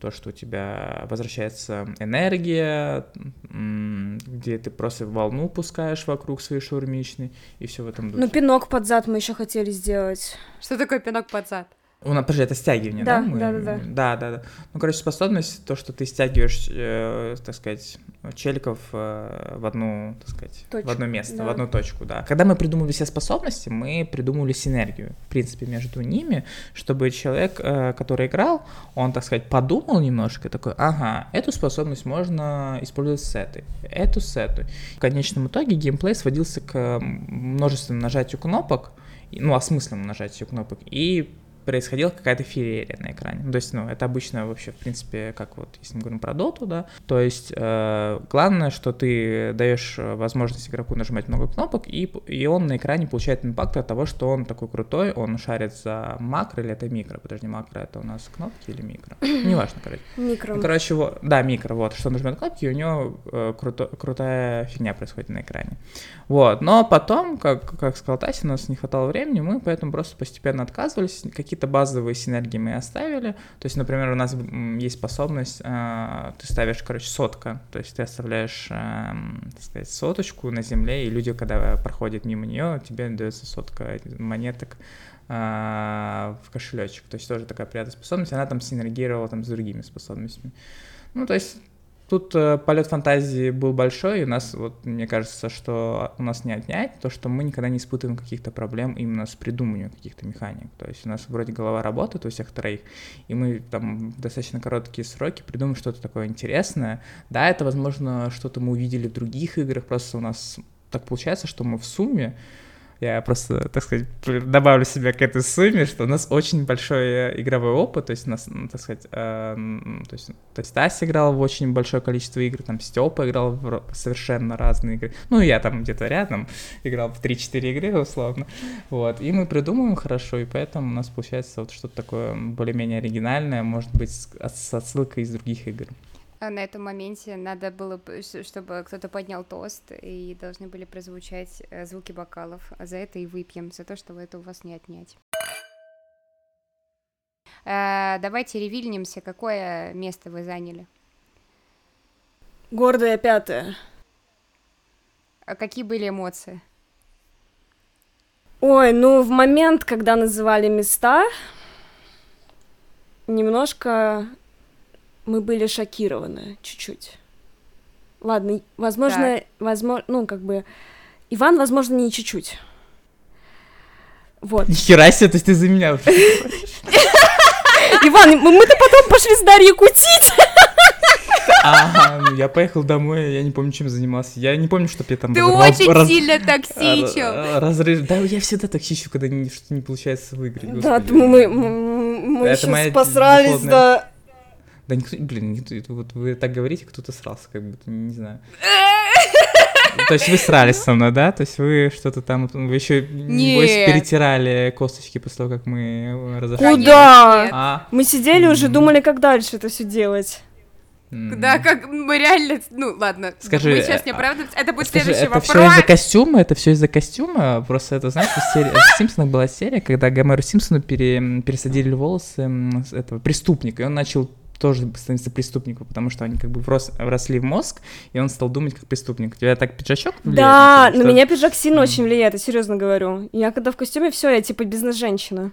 то, что у тебя возвращается энергия, где ты просто волну пускаешь вокруг своей шаурмичной, и все в этом духе. Ну, пинок под зад мы еще хотели сделать. Что такое пинок под зад? У нас, подожди, это стягивание, да? Да, мы, да, да, да. Да, да, да. Ну, короче, способность, то, что ты стягиваешь, э, так сказать, челиков э, в одну, так сказать, точку, в одно место, да. в одну точку, да. Когда мы придумывали все способности, мы придумывали синергию, в принципе, между ними, чтобы человек, э, который играл, он, так сказать, подумал немножко, такой, ага, эту способность можно использовать с этой, эту с этой. В конечном итоге геймплей сводился к множественному нажатию кнопок, ну, осмысленному нажатию кнопок, и происходила какая-то феерия на экране. то есть, ну, это обычно вообще, в принципе, как вот, если мы говорим про доту, да, то есть, э, главное, что ты даешь возможность игроку нажимать много кнопок, и, и он на экране получает импакт от того, что он такой крутой, он шарит за макро или это микро, подожди, макро это у нас кнопки или микро? (clears throat) Неважно, короче. Микро. Ну, короче, вот, да, микро, вот, что он нажимает кнопки, и у него э, круто, крутая фигня происходит на экране. Вот, но потом, как, как сказал Тася, у нас не хватало времени, мы поэтому просто постепенно отказывались, какие-то базовые синергии мы оставили, то есть, например, у нас есть способность, э, ты ставишь, короче, сотка, то есть ты оставляешь, э, так сказать, соточку на земле, и люди, когда проходят мимо нее, тебе дается сотка монеток, э, в кошелечек. То есть тоже такая приятная способность. Она там синергировала там с другими способностями. Ну, то есть Тут э, полет фантазии был большой, и у нас, вот, мне кажется, что у нас не отнять то, что мы никогда не испытываем каких-то проблем именно с придумыванием каких-то механик. То есть у нас вроде голова работает у всех троих, и мы там в достаточно короткие сроки придумаем что-то такое интересное. Да, это, возможно, что-то мы увидели в других играх, просто у нас так получается, что мы в сумме я просто, так сказать, добавлю себя к этой сумме, что у нас очень большой э, игровой опыт, то есть у нас, так сказать, э, то есть, то есть Тася играл в очень большое количество игр, там Степа играл в совершенно разные игры, ну, я там где-то рядом играл в 3-4 игры, условно, вот, и мы придумываем хорошо, и поэтому у нас получается вот что-то такое более-менее оригинальное, может быть, с отсылкой из других игр. А на этом моменте надо было, чтобы кто-то поднял тост, и должны были прозвучать э, звуки бокалов. А за это и выпьем, за то, что это у вас не отнять. А, давайте ревильнемся, какое место вы заняли? Гордая пятая. А какие были эмоции? Ой, ну, в момент, когда называли места, немножко мы были шокированы чуть-чуть. Ладно, возможно, Так. возможно, ну, как бы, Иван, возможно, не чуть-чуть. Вот. Нихера себе, то есть ты за меня уже. (laughs) Иван, мы- мы-то потом пошли с Дарьей кутить. (laughs) Ага, ну я поехал домой, я не помню, чем занимался. Я не помню, что я там Ты очень раз- сильно токсичил. р- разрыв- Да, я всегда токсичу, когда не- что-то не получается выиграть. Да, мы, мы, мы сейчас посрались, да. Да никто, блин, никто, это вот вы так говорите, кто-то срался, как будто, не знаю. (laughs) То есть вы срались со мной, да? То есть вы что-то там, вы еще, небось, перетирали косточки после того, как мы разошлись? Куда? А? Мы сидели уже, думали, как дальше это все делать. Да, как мы реально... Ну, ладно, Скажи, мы сейчас не а- оправдываемся. Это будет Скажи, следующий это все вопрос. из-за костюма? Это все из-за костюма? Просто это, знаешь, в, серии, в Симпсонах была серия, когда Гомеру Симпсону пере- пересадили волосы этого преступника, и он начал тоже становиться преступником, потому что они как бы врос- вросли в мозг, и он стал думать как преступник. У тебя так пиджачок влияет Да, тебя, на что- меня пиджак сильно Мгм. очень влияет, я серьезно говорю. Я когда в костюме, все, я типа бизнес-женщина.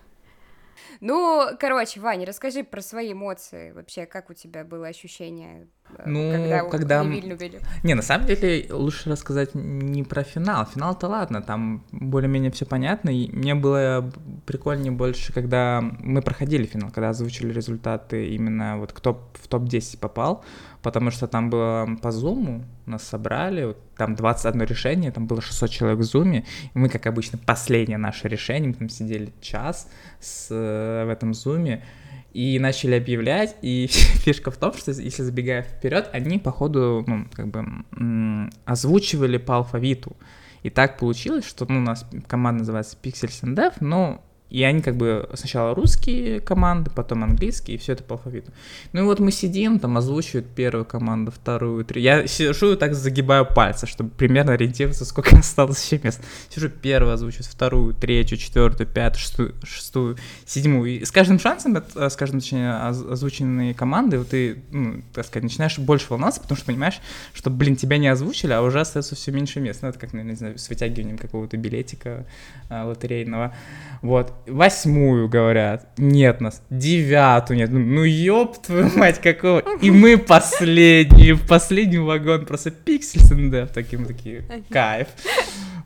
Ну, короче, Ваня, расскажи про свои эмоции. Вообще, как у тебя было ощущение, э, Ну, когда, когда Невиль? Не, на самом деле лучше рассказать не про финал. Финал-то ладно, там более-менее все понятно. И мне было прикольнее больше, когда мы проходили финал, когда озвучили результаты именно вот кто в топ-10 попал, потому что там было по зуму, нас собрали, вот там 21 решение, там было 600 человек в зуме, мы, как обычно, последнее наше решение, мы там сидели час с, э, в этом зуме, и начали объявлять, и (laughs) фишка в том, что если забегая вперед, они, походу, ну, как бы озвучивали по алфавиту. И так получилось, что ну, у нас команда называется Pixels and Dev, но и они как бы сначала русские команды, потом английские, и все это по алфавиту. Ну и вот мы сидим, там озвучивают первую команду, вторую, третью. Я сижу и так загибаю пальцы, чтобы примерно ориентироваться, сколько (laughs) осталось еще мест. Сижу первую озвучивать, вторую, третью, четвертую, пятую, шестую, шестую, седьмую. И с каждым шансом, э, с каждым, точнее, оз- озвученные команды, вот ты, ну, так сказать, начинаешь больше волноваться, потому что понимаешь, что, блин, тебя не озвучили, а уже остается все меньше мест. Ну, это как, наверное, не знаю, с вытягиванием какого-то билетика а, лотерейного. Вот. Восьмую, говорят. Нет нас. Девятую нет. Ну, ёб твою мать, какого. И мы последние, в последний вагон. Просто пиксель СНД таким такие. Кайф.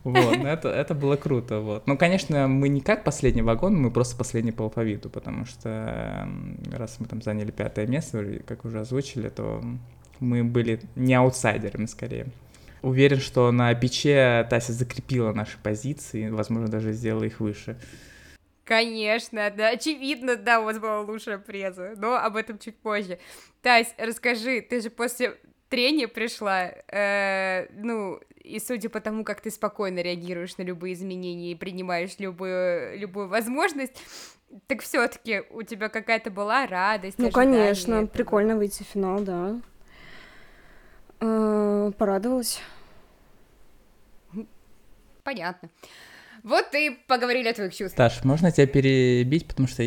Вот, ну, это, это было круто, вот. Ну, конечно, мы не как последний вагон, мы просто последний по алфавиту, потому что раз мы там заняли пятое место, как уже озвучили, то мы были не аутсайдерами, скорее. Уверен, что на пече Тася закрепила наши позиции, возможно, даже сделала их выше. Конечно, да, очевидно, да, у вас была лучшая преза, но об этом чуть позже. Тась, расскажи, ты же после трения пришла, э, ну, и судя по тому, как ты спокойно реагируешь на любые изменения и принимаешь любую, любую возможность, так все таки у тебя какая-то была радость, Ну, конечно, этого? прикольно выйти в финал, да. Э, Порадовалась. Понятно. Вот и поговорили о твоих чувствах. Таш, можно тебя перебить, потому что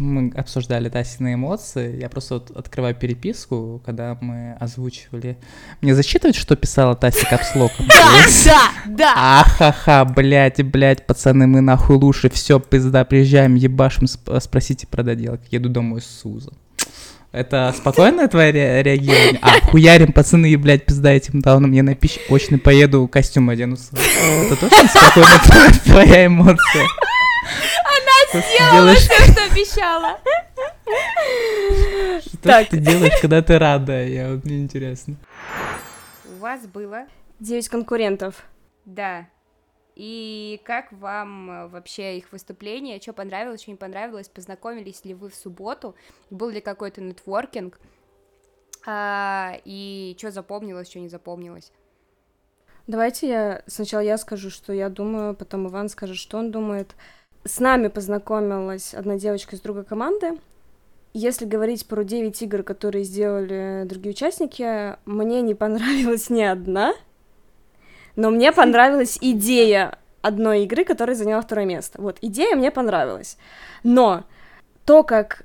мы обсуждали Тасины эмоции. Я просто вот открываю переписку, когда мы озвучивали. Мне зачитывать, что писала Тася капслоком? (laughs) да, да! Ахаха, блядь, блядь, пацаны, мы нахуй лучше, все, пизда, приезжаем, ебашим, сп- спросите про доделок, еду домой с Суза. Это спокойное твое ре- реагирование? А, хуярим, пацаны, и, блядь, пизда этим дауном, я на пищ очно поеду, костюм одену. Это точно (laughs) спокойная твоя, эмоция? Она Сделала все, что обещала. Что Так. ты делаешь, когда ты рада? Я вот мне интересно. У вас было Девять конкурентов. Да. И как вам э, вообще их выступление? Что понравилось, что не понравилось? Познакомились ли вы в субботу? Был ли какой-то нетворкинг? А, и что запомнилось, что не запомнилось? Давайте я сначала я скажу, что я думаю, потом Иван скажет, что он думает. С нами познакомилась одна девочка из другой команды. Если говорить про 9 игр, которые сделали другие участники, мне не понравилась ни одна, но мне понравилась идея одной игры, которая заняла второе место. Вот, идея мне понравилась. Но то, как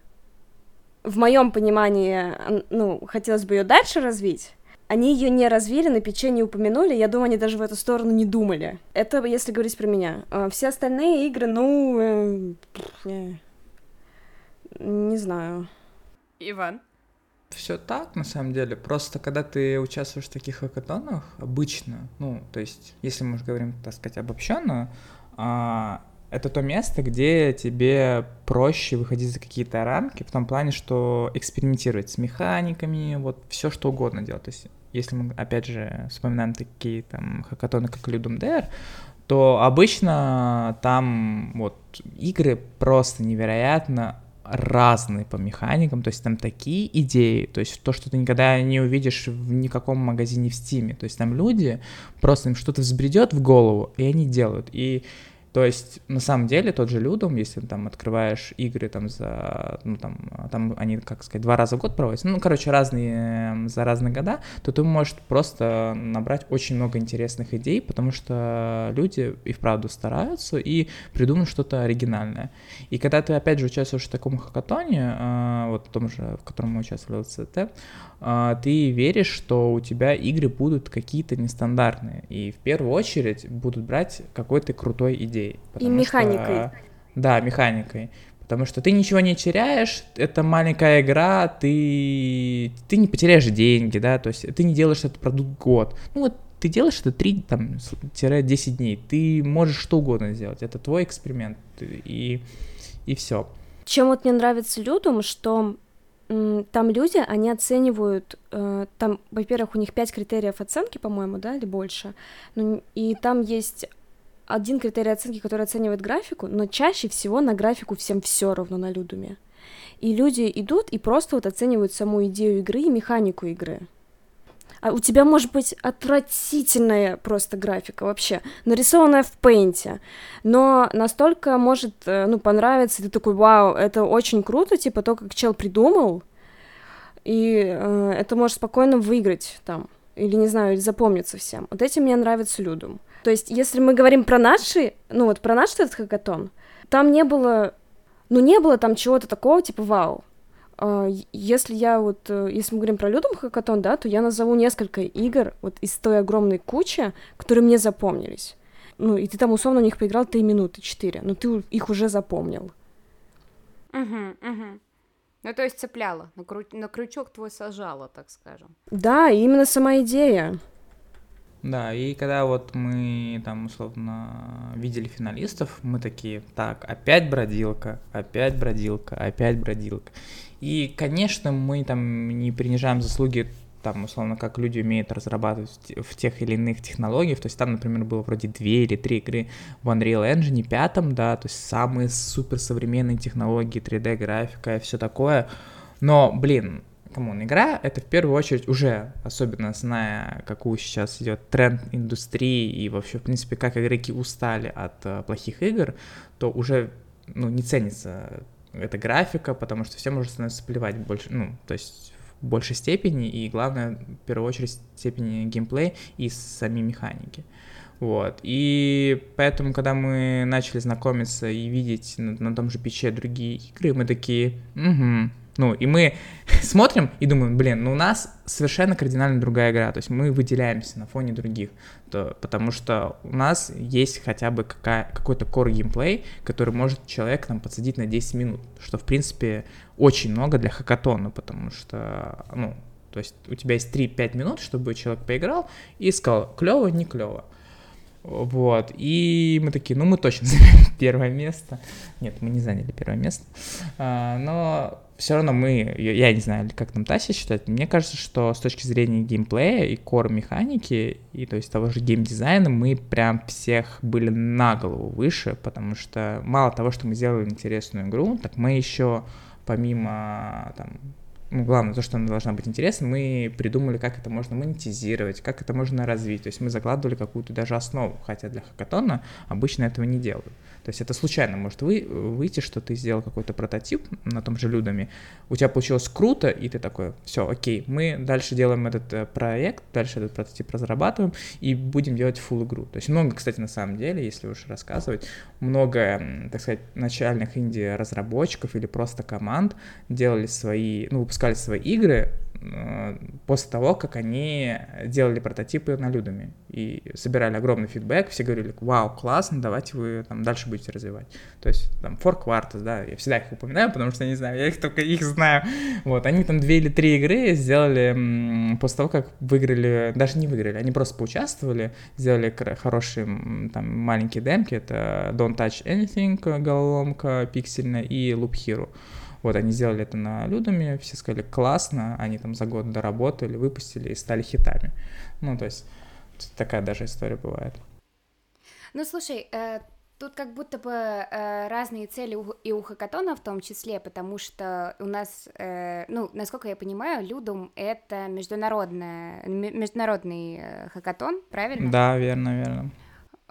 в моем понимании, ан- ну, хотелось бы ее дальше развить, Они ее не развили, на печенье упомянули, я думаю, они даже в эту сторону не думали. Это если говорить про меня. А все остальные игры, ну... Э, не знаю. Иван? Все так, на самом деле. Просто когда ты участвуешь в таких хакатонах, обычно, ну, то есть, если мы уже говорим, так сказать, обобщенно, а, это то место, где тебе проще выходить за какие-то рамки, в том плане, что экспериментировать с механиками, вот все что угодно делать. То есть, если мы, опять же, вспоминаем такие там хакатоны, как Ludum Dare, то обычно там вот игры просто невероятно разные по механикам, то есть там такие идеи, то есть то, что ты никогда не увидишь в никаком магазине в Стиме, то есть там люди, просто им что-то взбредет в голову, и они делают, и то есть, на самом деле, тот же Людом, если там открываешь игры там за, ну там, там они, как сказать, два раза в год проводятся, ну, короче, разные, за разные года, то ты можешь просто набрать очень много интересных идей, потому что люди и вправду стараются и придумают что-то оригинальное. И когда ты, опять же, участвуешь в таком хакатоне, а, вот в том же, в котором мы участвовали в ЦТ, ты веришь, что у тебя игры будут какие-то нестандартные, и в первую очередь будут брать какой-то крутой идеей. И механикой. Что, да, механикой. Потому что ты ничего не теряешь, это маленькая игра, ты, ты не потеряешь деньги, да, то есть ты не делаешь этот продукт год. Ну вот ты делаешь это 3, там, 10 дней, ты можешь что угодно сделать, это твой эксперимент, и, и все. Чем вот мне нравится Людум, что там люди, они оценивают, э, там, во-первых, у них пять критериев оценки, по-моему, да, или больше, ну, и там есть один критерий оценки, который оценивает графику, но чаще всего на графику всем все равно на Людуме. И люди идут и просто вот оценивают саму идею игры и механику игры. А у тебя может быть отвратительная просто графика вообще, нарисованная в пейнте, но настолько может, э, ну, понравиться, ты такой, вау, это очень круто, типа то, как чел придумал, и э, это может спокойно выиграть там, или, не знаю, или запомниться всем. Вот этим мне нравится Людум. То есть, если мы говорим про наши, ну вот про наш этот хакатон, там не было, ну не было там чего-то такого, типа, вау, если я вот, э, если мы говорим про Людом Хакатон, да, то я назову несколько игр вот из той огромной кучи, которые мне запомнились. Ну, и ты там условно в них поиграл 3 минуты, 4, но ты их уже запомнил. Угу, угу. Ну, то есть цепляла, на, кру... на крючок твой сажала, так скажем. Да, именно сама идея. Да, и когда вот мы там условно видели финалистов, мы такие, так, опять бродилка, опять бродилка, опять бродилка. И, конечно, мы там не принижаем заслуги там, условно, как люди умеют разрабатывать в тех или иных технологиях, то есть там, например, было вроде две или три игры в Unreal Engine пятом, да, то есть самые суперсовременные технологии, 3D-графика и все такое, но, блин, come on, игра — это в первую очередь уже, особенно зная, какую сейчас идет тренд индустрии и вообще, в принципе, как игроки устали от э, плохих игр, то уже, ну, не ценится это графика, потому что всем уже становится плевать больше, ну, то есть в большей степени, и главное, в первую очередь, степени геймплея и сами механики. Вот. И поэтому, когда мы начали знакомиться и видеть на, на том же пече другие игры, мы такие, угу, ну, и мы (laughs) смотрим и думаем, блин, ну у нас совершенно кардинально другая игра, то есть мы выделяемся на фоне других, то, потому что у нас есть хотя бы какая, какой-то core геймплей, который может человек нам подсадить на 10 минут, что, в принципе, очень много для хакатона, потому что, ну, то есть у тебя есть 3-5 минут, чтобы человек поиграл и сказал, клево, не клево. Вот, и мы такие, ну мы точно (laughs) займем первое место. Нет, мы не заняли первое место. А, но все равно мы, я, не знаю, как там Тася считает, мне кажется, что с точки зрения геймплея и кор механики, и то есть того же геймдизайна, мы прям всех были на голову выше, потому что мало того, что мы сделали интересную игру, так мы еще помимо там ну, главное, то, что она должна быть интересной, мы придумали, как это можно монетизировать, как это можно развить. То есть мы закладывали какую-то даже основу, хотя для хакатона обычно этого не делают. То есть это случайно может вы, выйти, что ты сделал какой-то прототип на том же Людами, у тебя получилось круто, и ты такой, все, окей, мы дальше делаем этот э, проект, дальше этот прототип разрабатываем и будем делать full игру. То есть много, кстати, на самом деле, если уж рассказывать, много, так сказать, начальных инди-разработчиков или просто команд делали свои, ну, выпускали свои игры э, после того, как они делали прототипы на Людами и собирали огромный фидбэк, все говорили, вау, классно, давайте вы там дальше будете развивать. То есть там Four Quarters, да, я всегда их упоминаю, потому что, не знаю, я их только их знаю. Вот, они там две или три игры сделали после того, как выиграли, даже не выиграли, они просто поучаствовали, сделали хорошие там маленькие демки, это Don't Touch Anything, головоломка пиксельная, и Loop Hero. Вот, они сделали это на Людами, все сказали, классно, они там за год доработали, выпустили и стали хитами. Ну, то есть такая даже история бывает. Ну, слушай, э, тут как будто бы э, разные цели у, и у хакатона в том числе, потому что у нас, э, ну, насколько я понимаю, Людум — это международная, международный э, хакатон, правильно? Да, верно, верно.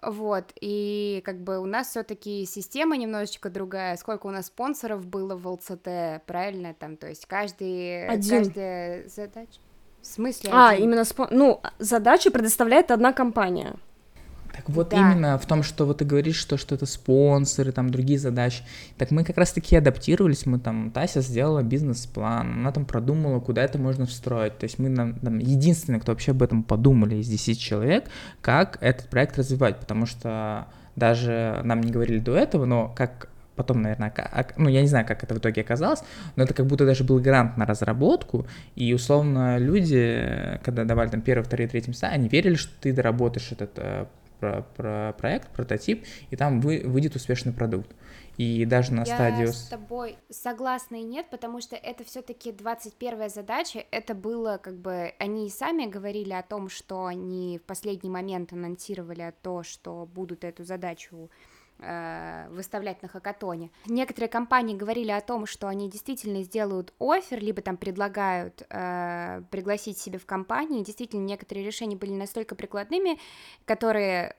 Вот, и как бы у нас все-таки система немножечко другая. Сколько у нас спонсоров было в ЛЦТ, правильно? Там, то есть каждый, Один. каждая задача. В смысле? А, один? именно спон... ну, задачу предоставляет одна компания. Так вот Да. именно в том, что вот ты говоришь, что, что это спонсоры, там другие задачи. Так мы как раз-таки адаптировались, мы там, Тася сделала бизнес-план, она там продумала, куда это можно встроить. То есть мы нам, там, единственные, кто вообще об этом подумали из 10 человек, как этот проект развивать, потому что даже нам не говорили до этого, но как потом, наверное, ну, я не знаю, как это в итоге оказалось, но это как будто даже был грант на разработку, и, условно, люди, когда давали там первые, вторые, третьи места, они верили, что ты доработаешь этот э, про, про проект, прототип, и там вы, выйдет успешный продукт. И даже на Я стадию... с тобой согласна и нет, потому что это все-таки 21 задача. Это было как бы они и сами говорили о том, что они в последний момент анонсировали то, что будут эту задачу выставлять на хакатоне. Некоторые компании говорили о том, что они действительно сделают офер, либо там предлагают э, пригласить себе в компании. Действительно, некоторые решения были настолько прикладными, которые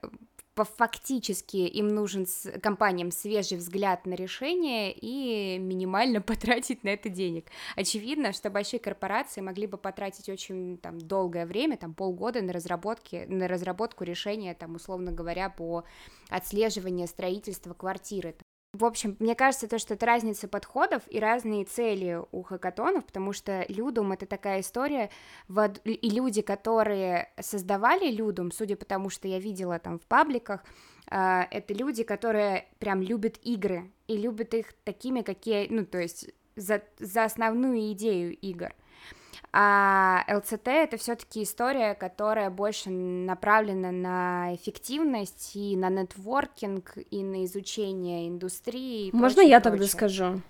по- фактически им нужен с компаниям свежий взгляд на решение и минимально (laughs) потратить на это денег. Очевидно, что большие корпорации могли бы потратить очень там долгое время, там полгода на разработки, на разработку решения, там условно говоря, по отслеживанию строительства квартиры. В общем, мне кажется, то, что это разница подходов и разные цели у хакатонов, потому что Людум — это такая история, и люди, которые создавали Людум, судя по тому, что я видела там в пабликах, а, это люди, которые прям любят игры и любят их такими, какие, ну, то есть за, за основную идею игр. А ЛЦТ это все-таки история, которая больше направлена на эффективность и на нетворкинг, и на изучение индустрии. Можно прочее, я тогда прочее. скажу?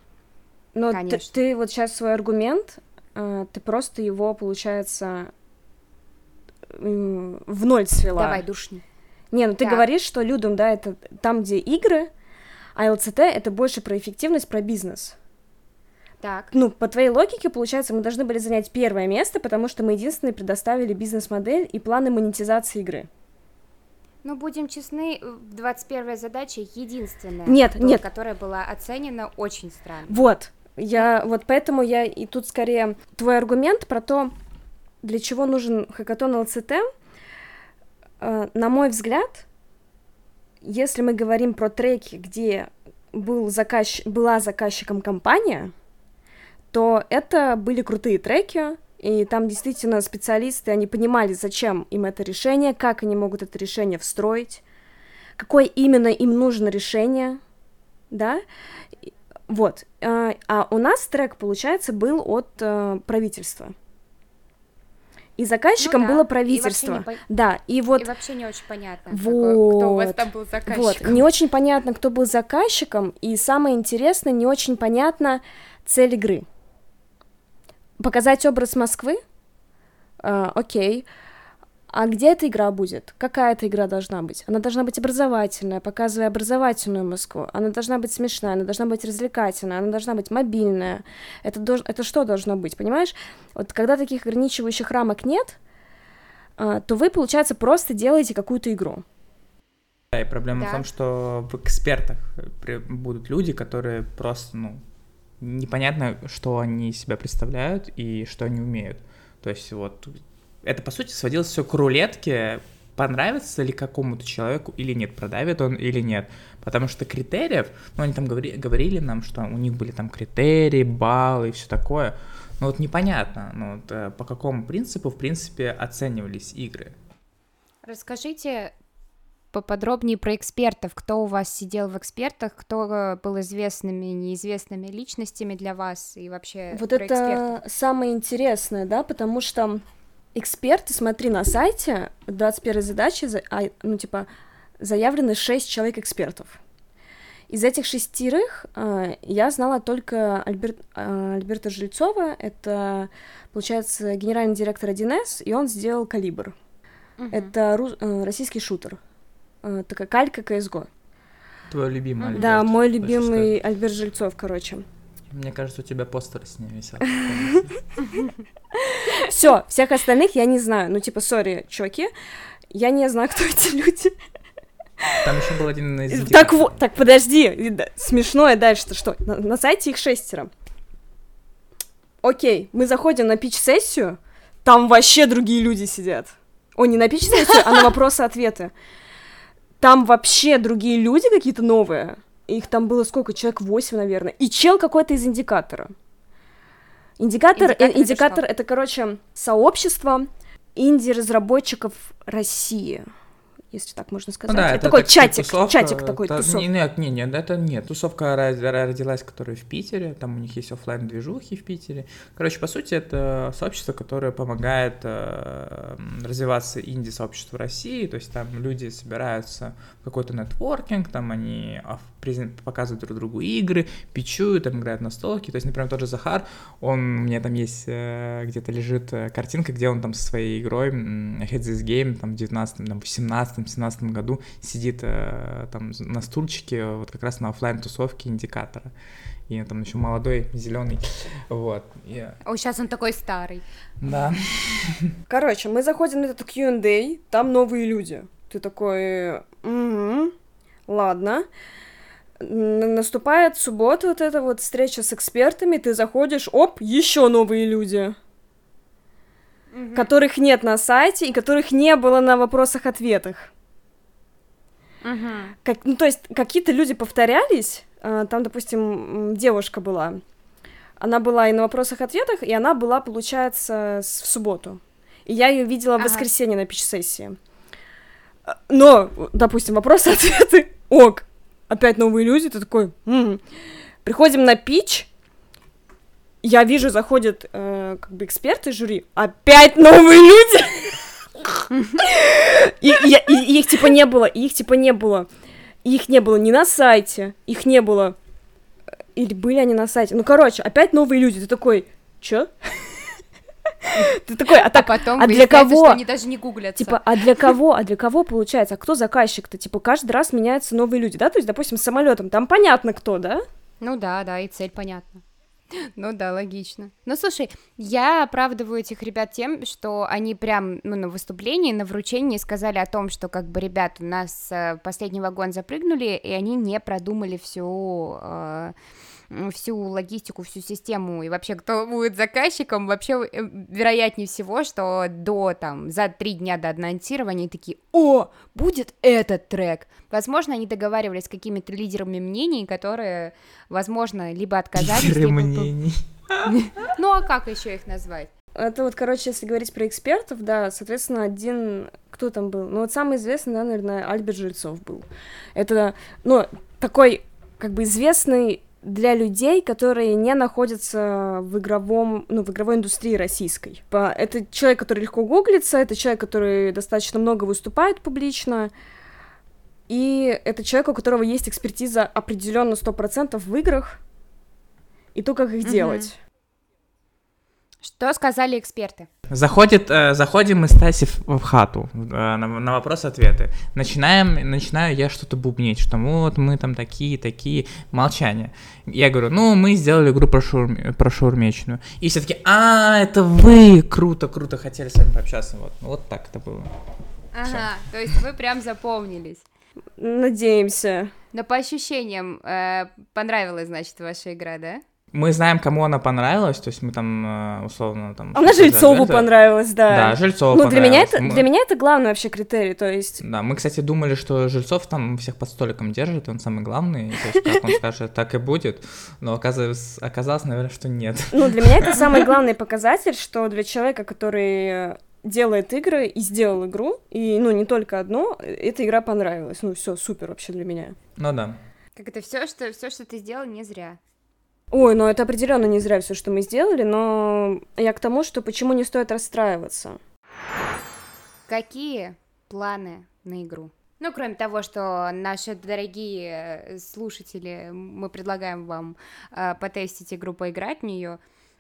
Но ты, Конечно. ты вот сейчас свой аргумент, э, ты просто его, получается, в ноль свела. Давай, душни. Не, ну ты Так. говоришь, что Людум, да, это там, где игры, а ЛЦТ это больше про эффективность, про бизнес. Так, Ну, по твоей логике, получается, мы должны были занять первое место, потому что мы единственные предоставили бизнес-модель и планы монетизации игры. ну будем честны, 21 задача единственная, Нет, то- нет. которая была оценена очень странно. Вот, я, вот поэтому я и тут скорее твой аргумент про то, для чего нужен хакатон ЛЦТ, э, на мой взгляд, если мы говорим про треки, где был заказч... была заказчиком компания, то это были крутые треки, и там действительно специалисты, они понимали, зачем им это решение, как они могут это решение встроить, какое именно им нужно решение, да, И- вот. А, а у нас трек, получается, был от э, правительства. И заказчиком Ну да, было и правительство. вообще не Да, и вот И вообще не очень понятно, Вот. кто у вас там был вот, заказчиком. не очень понятно, кто был заказчиком, и самое интересное, не очень понятно цель игры. Показать образ Москвы? А, окей. А где эта игра будет? Какая эта игра должна быть? Она должна быть образовательная, показывая образовательную Москву. Она должна быть смешная, она должна быть развлекательная, она должна быть мобильная. Это, дож- это что должно быть, понимаешь? Вот когда таких ограничивающих рамок нет, а, то вы, получается, просто делаете какую-то игру. Да, и проблема Да. в том, что в экспертах будут люди, которые просто, ну, непонятно, что они себя представляют и что они умеют. То есть вот это, по сути, сводилось все к рулетке понравится ли какому-то человеку или нет, продавит он или нет. Потому что критериев, ну, они там говори, говорили нам, что у них были там критерии, баллы и все такое. Но вот непонятно, ну, вот, э, по какому принципу, в принципе, оценивались игры. Расскажите поподробнее про экспертов. Кто у вас сидел в экспертах, кто был известными, неизвестными личностями для вас и вообще Вот это экспертов? самое интересное, да, потому что эксперты, смотри, на сайте 21 задачи, а, ну, типа, заявлены 6 человек экспертов. Из этих шестерых э, я знала только Альберт, э, Альберта Жильцова, это, получается, генеральный директор 1С, и он сделал «Калибр». Uh-huh. Это ру- э, российский шутер, э, такая калька CSGO. Твой любимый Альберт. Да, мой любимый Альберт Жильцов, короче. Мне кажется, у тебя постер с ним висят. (laughs) Все, всех остальных я не знаю. Ну, типа, сори, чоки, я не знаю, кто эти люди. Там еще был один из Так вот, так подожди, смешное дальше-то что? На, на сайте их шестеро. Окей, мы заходим на пич-сессию, там вообще другие люди сидят. О, не на пич-сессию, а на (laughs) вопросы-ответы. Там вообще другие люди какие-то новые. Их там было сколько? Человек 8, наверное. И чел какой-то из индикатора. Индикатор, индикатор, э, индикатор это, это, короче, сообщество инди-разработчиков России если так можно сказать. Ну, да, это такой так, чатик, тусовка, чатик такой, та, тусовка. Нет, нет, нет, это нет. Тусовка родилась, которая в Питере, там у них есть офлайн движухи в Питере. Короче, по сути, это сообщество, которое помогает э, развиваться инди-сообществу России, то есть там люди собираются в какой-то нетворкинг, там они показывают друг другу игры, пичуют, там играют на столке. То есть, например, тот же Захар, он, у меня там есть, э, где-то лежит э, картинка, где он там со своей игрой Head This Game, там, в 19 там, 18-17 году сидит э, там на стульчике, вот как раз на офлайн тусовке индикатора. И там еще молодой, зеленый. Вот. Yeah. О, сейчас он такой старый. Да. (laughs) Короче, мы заходим на этот Q&A, там новые люди. Ты такой, угу, ладно наступает суббота, вот эта вот встреча с экспертами, ты заходишь, оп, еще новые люди, угу. которых нет на сайте и которых не было на вопросах-ответах. Угу. Как, ну, то есть какие-то люди повторялись, а, там, допустим, девушка была, она была и на вопросах-ответах, и она была, получается, в субботу. И я ее видела ага. в воскресенье на пич-сессии. Но, допустим, вопросы-ответы, (laughs) ок, опять новые люди, ты такой, м-м". приходим на пич, я вижу, заходят э, как бы эксперты жюри, опять новые люди. И, и, и их типа не было, и их типа не было. их не было ни на сайте, их не было. Или были они на сайте. Ну, короче, опять новые люди. Ты такой, чё? Ты такой, а, так, а потом а для кого? Что они даже не гуглятся. Типа, а для кого? А для кого получается? А кто заказчик-то? Типа, каждый раз меняются новые люди, да? То есть, допустим, с самолетом там понятно кто, да? Ну да, да, и цель понятна. Ну да, логично. Ну слушай, я оправдываю этих ребят тем, что они прям ну, на выступлении, на вручении сказали о том, что как бы ребят у нас э, последний вагон запрыгнули, и они не продумали всю э, всю логистику, всю систему и вообще кто будет заказчиком, вообще э, вероятнее всего, что до там за три дня до анонсирования такие, о, будет этот трек. Возможно, они договаривались с какими-то лидерами мнений, которые, возможно, либо отказались, Лидеры либо... мнений. (laughs) Ну а как еще их назвать? Это вот, короче, если говорить про экспертов, да, соответственно, один, кто там был? Ну, вот самый известный, да, наверное, Альберт Жильцов был. Это, ну, такой, как бы, известный для людей, которые не находятся в игровом, ну, в игровой индустрии российской. Это человек, который легко гуглится, это человек, который достаточно много выступает публично, и это человек, у которого есть экспертиза определенно 100% в играх, и то, как их mm-hmm. делать. Что сказали эксперты? Заходит, э, заходим мы с Таси в, в хату э, на, на вопрос-ответы. Начинаем, начинаю я что-то бубнить, что вот мы там такие, такие, молчание. Я говорю, ну, мы сделали игру про, шаурме, про шаурмечную. И все таки а, это вы, круто, круто, хотели с вами пообщаться. Вот, вот так это было. Ага, Всё. то есть вы прям запомнились. Надеемся. Но по ощущениям, э, понравилась, значит, ваша игра, да? Мы знаем, кому она понравилась, то есть мы там э, условно там. Она Жильцову понравилась, да. Да, Жильцову Ну для меня это мы... для меня это главный вообще критерий, то есть. Да, мы, кстати, думали, что Жильцов там всех под столиком держит, он самый главный, то есть как он скажет, так и будет, но оказалось, оказалось, наверное, что нет. (laughs) Ну для меня это самый главный показатель, что для человека, который делает игры и сделал игру, и, ну, не только одну, эта игра понравилась. Ну, все супер вообще для меня. Ну да. Как это все, что все, что ты сделал, не зря. Ой, ну это определенно не зря все, что мы сделали, но я к тому, что почему не стоит расстраиваться. Какие планы на игру? Ну, кроме того, что наши дорогие слушатели, мы предлагаем вам э, потестить игру, поиграть в нее.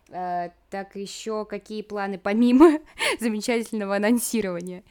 Э, так еще какие планы помимо (laughs) замечательного анонсирования?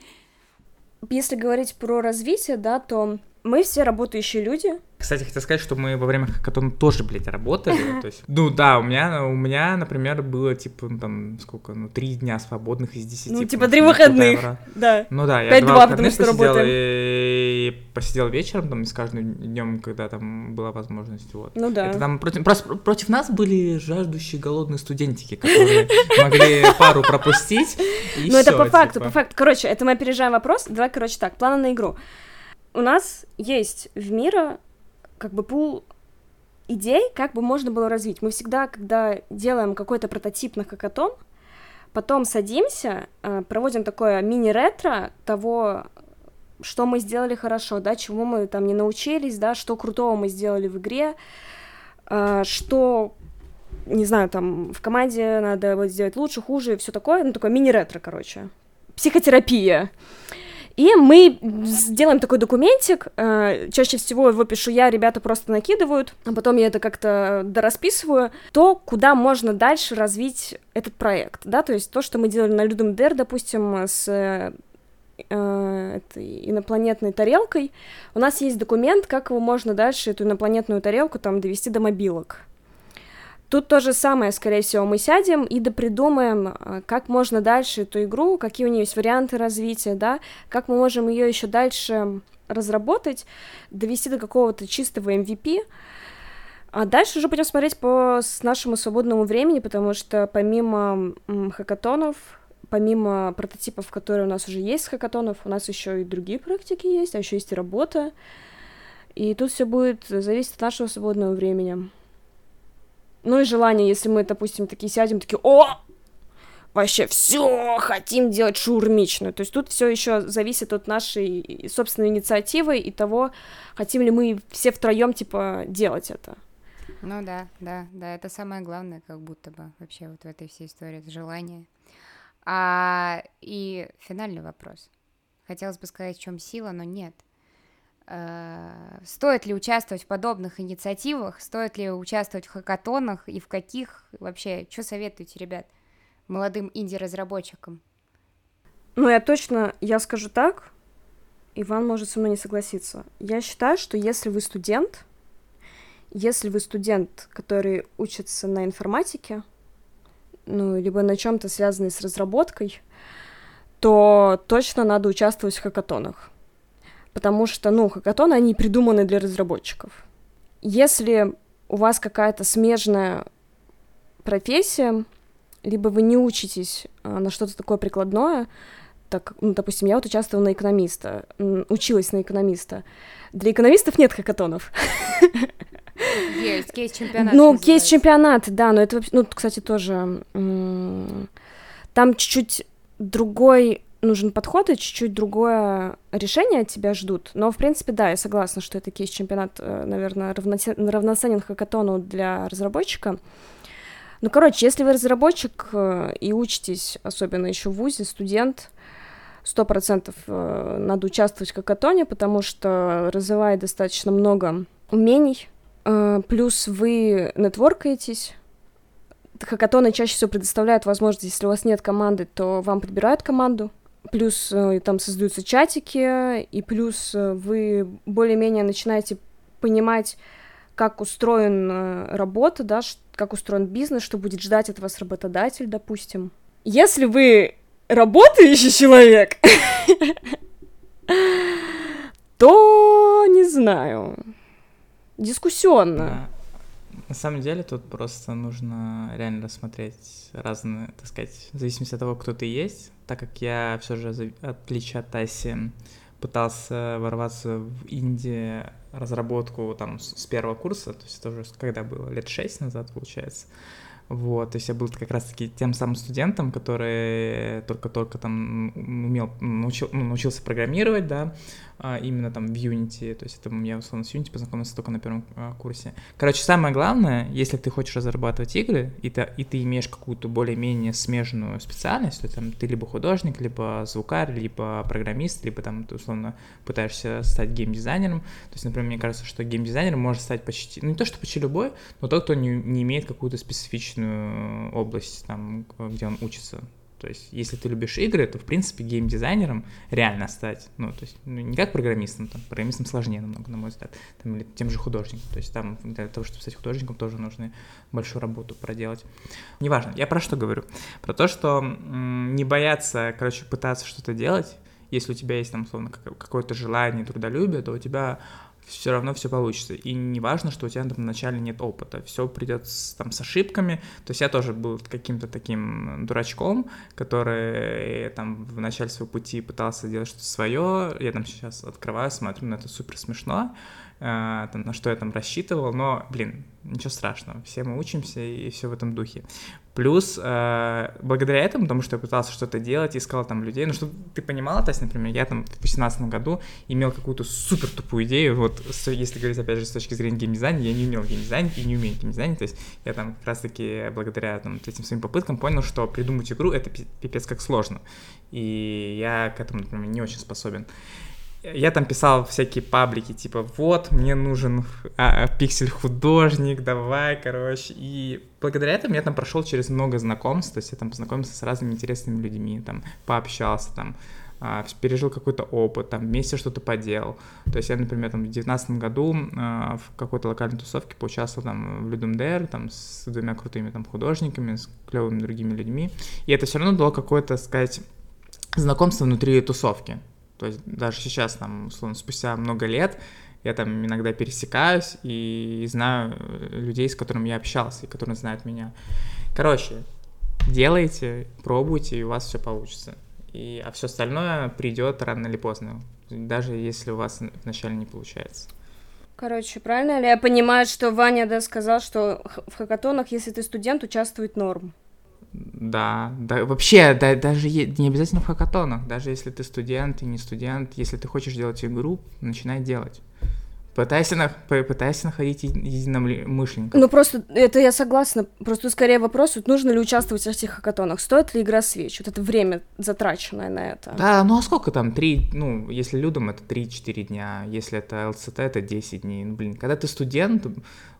Если говорить про развитие, да, то мы все работающие люди, кстати, хотел сказать, что мы во время хакатона тоже, блядь, работали. То есть, ну да, у меня, у меня, например, было типа, ну, там, сколько, ну, три дня свободных из десяти. Ну, типа три выходных, да. Ну да, я два выходных посидел и посидел вечером, там, с каждым днем, когда там была возможность, вот. Ну да. Это там против, просто, против нас были жаждущие голодные студентики, которые могли пару пропустить, Ну это по факту, типа. по факту. Короче, это мы опережаем вопрос. Давай, короче, так, планы на игру. У нас есть в мире как бы пул идей, как бы можно было развить. Мы всегда, когда делаем какой-то прототип на хакатон, потом садимся, э, проводим такое мини-ретро того, что мы сделали хорошо, да, чему мы там не научились, да, что крутого мы сделали в игре, э, что, не знаю, там в команде надо сделать лучше, хуже, все такое, ну, такое мини-ретро, короче. Психотерапия. И мы сделаем такой документик, э, чаще всего его пишу я, ребята просто накидывают, а потом я это как-то дорасписываю, то, куда можно дальше развить этот проект, да, то есть то, что мы делали на Людом Дер, допустим, с э, этой инопланетной тарелкой, у нас есть документ, как его можно дальше, эту инопланетную тарелку, там, довести до мобилок. Тут то же самое, скорее всего, мы сядем и допридумаем, а, как можно дальше эту игру, какие у нее есть варианты развития, да, как мы можем ее еще дальше разработать, довести до какого-то чистого MVP, а дальше уже будем смотреть по нашему свободному времени, потому что помимо хакатонов, помимо прототипов, которые у нас уже есть хакатонов, у нас еще и другие практики есть, а еще есть и работа. И тут все будет зависеть от нашего свободного времени. Ну и желание, если мы, допустим, такие сядем, такие, о, вообще все хотим делать шаурмичную. То есть тут все еще зависит от нашей собственной инициативы и того, хотим ли мы все втроем типа делать это. Ну да, да, да, это самое главное, как будто бы вообще вот в этой всей истории, это желание. А и финальный вопрос. Хотелось бы сказать, в чем сила, но нет. Э, стоит ли участвовать в подобных инициативах, стоит ли участвовать в хакатонах и в каких вообще, что советуете, ребят, молодым инди-разработчикам? Ну, я точно, я скажу так, Иван может со мной не согласиться. Я считаю, что если вы студент, если вы студент, который учится на информатике, ну, либо на чем-то связанный с разработкой, то точно надо участвовать в хакатонах потому что, ну, хакатоны, они придуманы для разработчиков. Если у вас какая-то смежная профессия, либо вы не учитесь а, на что-то такое прикладное, так, ну, допустим, я вот участвовала на экономиста, училась на экономиста. Для экономистов нет хакатонов. Есть, кейс-чемпионат. Ну, кейс-чемпионат, да, но это, ну, кстати, тоже... Там чуть-чуть другой нужен подход и чуть-чуть другое решение от тебя ждут. Но, в принципе, да, я согласна, что это кейс-чемпионат, э, наверное, равноценен хакатону для разработчика. Ну, короче, если вы разработчик э, и учитесь, особенно еще в ВУЗе, студент, сто процентов э, надо участвовать в хакатоне, потому что развивает достаточно много умений, плюс вы нетворкаетесь, хакатоны чаще всего предоставляют возможность, если у вас нет команды, то вам подбирают команду, плюс э, там создаются чатики, и плюс э, вы более-менее начинаете понимать, как устроен э, работа, да, как устроен бизнес, что будет ждать от вас работодатель, допустим. Если вы работающий человек, (laughs) то не знаю, дискуссионно. На самом деле тут просто нужно реально рассмотреть разные, так сказать, в зависимости от того, кто ты есть, так как я все же, в отличие от Таси, пытался ворваться в Индии разработку там с первого курса, то есть это уже когда было, лет шесть назад, получается. Вот, то есть я был как раз-таки тем самым студентом, который только-только там умел, научил, ну, научился программировать, да, а, именно там в Unity, то есть это я условно с Unity познакомился только на первом а, курсе. Короче, самое главное, если ты хочешь разрабатывать игры, и ты, и ты имеешь какую-то более-менее смежную специальность, то там ты либо художник, либо звукарь, либо программист, либо там ты условно пытаешься стать геймдизайнером, то есть, например, мне кажется, что геймдизайнер может стать почти, ну не то, что почти любой, но тот, кто не, не имеет какую-то специфичную область, там, где он учится. То есть, если ты любишь игры, то, в принципе, геймдизайнером реально стать. Ну, то есть, ну, не как программистом, там, программистом сложнее намного, на мой взгляд, там, или тем же художником. То есть, там, для того, чтобы стать художником, тоже нужно большую работу проделать. Неважно, я про что говорю? Про то, что м- не бояться, короче, пытаться что-то делать, если у тебя есть, там, условно, какое-то желание, трудолюбие, то у тебя все равно все получится. И не важно, что у тебя там вначале нет опыта, все придет с, там с ошибками. То есть я тоже был каким-то таким дурачком, который там в начале своего пути пытался делать что-то свое. Я там сейчас открываю, смотрю, на это супер смешно. Э, там, на что я там рассчитывал, но, блин, ничего страшного, все мы учимся и все в этом духе. Плюс, э, благодаря этому, потому что я пытался что-то делать, искал там людей, ну, чтобы ты понимала, то есть, например, я там в 2018 году имел какую-то супер тупую идею, вот, если говорить, опять же, с точки зрения геймдизайна, я не умел геймдизайнить и не умею геймдизайнить, то есть, я там как раз-таки благодаря там, этим своим попыткам понял, что придумать игру — это пипец как сложно, и я к этому, например, не очень способен я там писал всякие паблики, типа, вот, мне нужен а, а, пиксель-художник, давай, короче. И благодаря этому я там прошел через много знакомств, то есть я там познакомился с разными интересными людьми, там, пообщался, там, а, пережил какой-то опыт, там, вместе что-то поделал. То есть я, например, там, в девятнадцатом году а, в какой-то локальной тусовке поучаствовал там в Dare, там, с двумя крутыми там художниками, с клевыми другими людьми. И это все равно дало какое-то, сказать, знакомство внутри тусовки. То есть даже сейчас, там, условно, спустя много лет, я там иногда пересекаюсь и знаю э, людей, с которыми я общался, и которые знают меня. Короче, делайте, пробуйте, и у вас все получится. И, а все остальное придет рано или поздно, даже если у вас вначале не получается. Короче, правильно ли я понимаю, что Ваня да, сказал, что в хакатонах, если ты студент, участвует норм? Да, да, вообще, да, даже не обязательно в хакатонах, даже если ты студент и не студент, если ты хочешь делать игру, начинай делать. Пытайся, на, пытайся находить единомышленников. Ну, просто, это я согласна. Просто скорее вопрос, вот, нужно ли участвовать в этих хакатонах? Стоит ли игра свеч? Вот это время затраченное на это. Да, ну а сколько там? Три, ну, если людям это 3-4 дня, если это ЛЦТ, это 10 дней. Ну, блин, когда ты студент,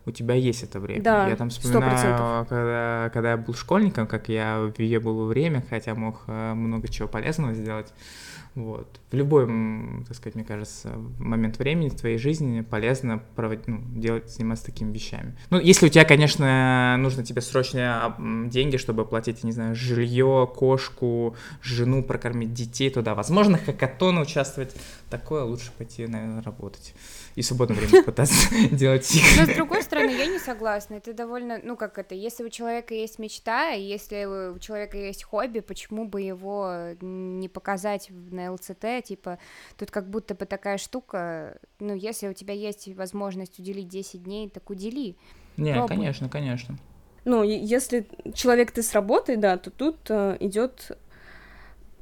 у тебя есть это время. Да, я там вспоминаю, когда, когда я был школьником, как я в Вие было время, хотя мог э, много чего полезного сделать. Вот. В любой, так сказать, мне кажется, момент времени в твоей жизни полезно проводить, ну, делать, заниматься такими вещами. Ну, если у тебя, конечно, нужно тебе срочно деньги, чтобы оплатить, не знаю, жилье, кошку, жену, прокормить детей, то да, возможно, хакатоны участвовать, такое лучше пойти, наверное, работать и в свободное время (laughs) пытаться (laughs) делать Но с другой стороны, я не согласна. Это довольно, ну как это, если у человека есть мечта, и если у человека есть хобби, почему бы его не показать на ЛЦТ, типа, тут как будто бы такая штука, ну если у тебя есть возможность уделить 10 дней, так удели. Не, Пробуй. конечно, конечно. Ну, если человек ты с работой, да, то тут э, идет,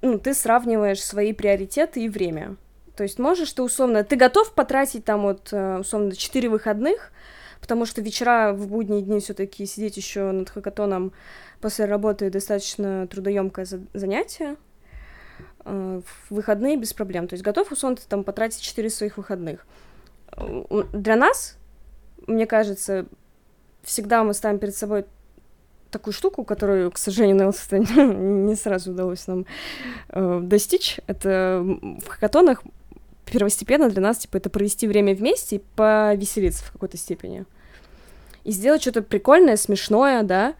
ну, ты сравниваешь свои приоритеты и время. То есть можешь ты условно, ты готов потратить там вот э, условно 4 выходных, потому что вечера в будние дни все-таки сидеть еще над хакатоном после работы достаточно трудоемкое занятие. Э, в выходные без проблем. То есть готов условно там потратить 4 своих выходных. Для нас, мне кажется, всегда мы ставим перед собой такую штуку, которую, к сожалению, на (laughs) не сразу удалось нам э, достичь. Это в хакатонах первостепенно для нас, типа, это провести время вместе и повеселиться в какой-то степени. И сделать что-то прикольное, смешное, да.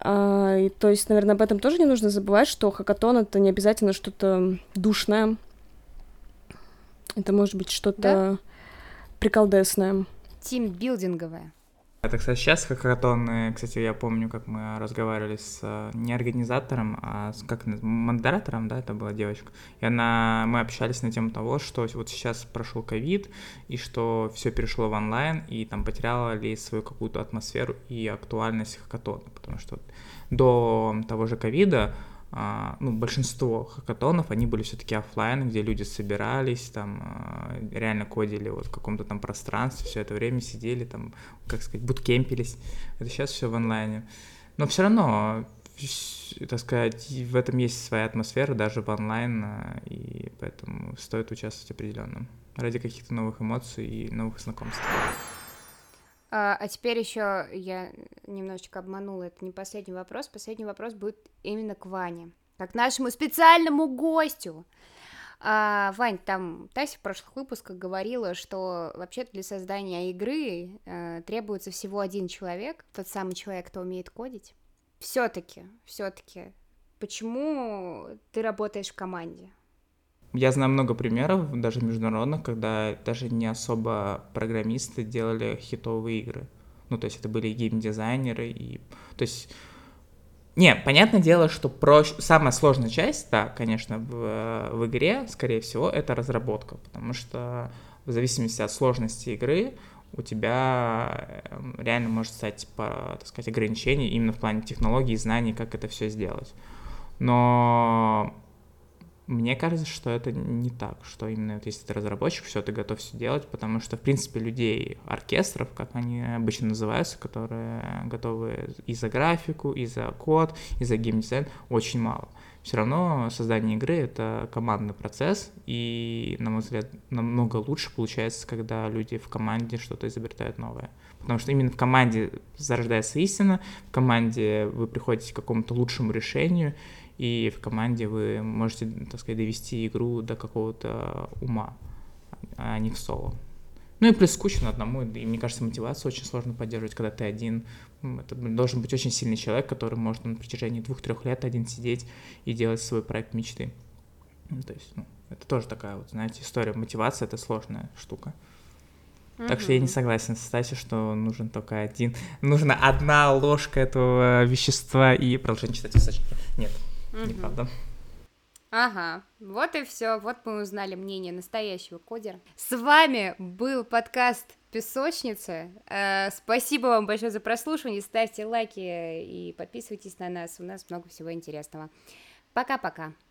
А, и, то есть, наверное, об этом тоже не нужно забывать, что хакатон — это не обязательно что-то душное. Это может быть что-то да? приколдесное. Тимбилдинговое. Это, кстати, сейчас хакатоны, кстати, я помню, как мы разговаривали с э, не организатором, а с как модератором, да, это была девочка. И она, мы общались на тему того, что вот сейчас прошел ковид, и что все перешло в онлайн, и там потеряла ли свою какую-то атмосферу и актуальность хакатона, потому что до того же ковида ну, большинство хакатонов, они были все-таки офлайн, где люди собирались, там, а, реально кодили вот в каком-то там пространстве, все это время сидели, там, как сказать, буткемпились. Это сейчас все в онлайне. Но все равно, так сказать, в этом есть своя атмосфера, даже в онлайн, а, и поэтому стоит участвовать определенно ради каких-то новых эмоций и новых знакомств. А, а теперь еще я немножечко обманула, это не последний вопрос. Последний вопрос будет именно к Ване, как нашему специальному гостю. А, Вань, там Тася в прошлых выпусках говорила, что вообще для создания игры э, требуется всего один человек, тот самый человек, кто умеет кодить. Все-таки, все-таки, почему ты работаешь в команде? Я знаю много примеров, даже международных, когда даже не особо программисты делали хитовые игры. Ну, то есть это были геймдизайнеры и... То есть... Не, понятное дело, что проще... самая сложная часть, да, конечно, в, в игре, скорее всего, это разработка, потому что в зависимости от сложности игры у тебя эм, реально может стать, типа, так сказать, ограничение именно в плане технологий и знаний, как это все сделать. Но мне кажется, что это не так, что именно если ты разработчик, все, ты готов все делать, потому что, в принципе, людей, оркестров, как они обычно называются, которые готовы и за графику, и за код, и за геймдизайн, очень мало. Все равно создание игры — это командный процесс, и, на мой взгляд, намного лучше получается, когда люди в команде что-то изобретают новое. Потому что именно в команде зарождается истина, в команде вы приходите к какому-то лучшему решению, и в команде вы можете, так сказать, довести игру до какого-то ума, а не в соло. Ну и плюс скучно одному, и мне кажется, мотивацию очень сложно поддерживать, когда ты один. Это должен быть очень сильный человек, который может на протяжении двух-трех лет один сидеть и делать свой проект мечты. Ну, то есть, ну, это тоже такая вот, знаете, история. Мотивация — это сложная штука. Mm-hmm. Так что я не согласен с Стаси, что нужен только один. Нужна одна ложка этого вещества и продолжение читать в Нет. Угу. Неправда. Ага, вот и все. Вот мы узнали мнение настоящего кодера. С вами был подкаст Песочница. Э, спасибо вам большое за прослушивание. Ставьте лайки и подписывайтесь на нас. У нас много всего интересного. Пока-пока.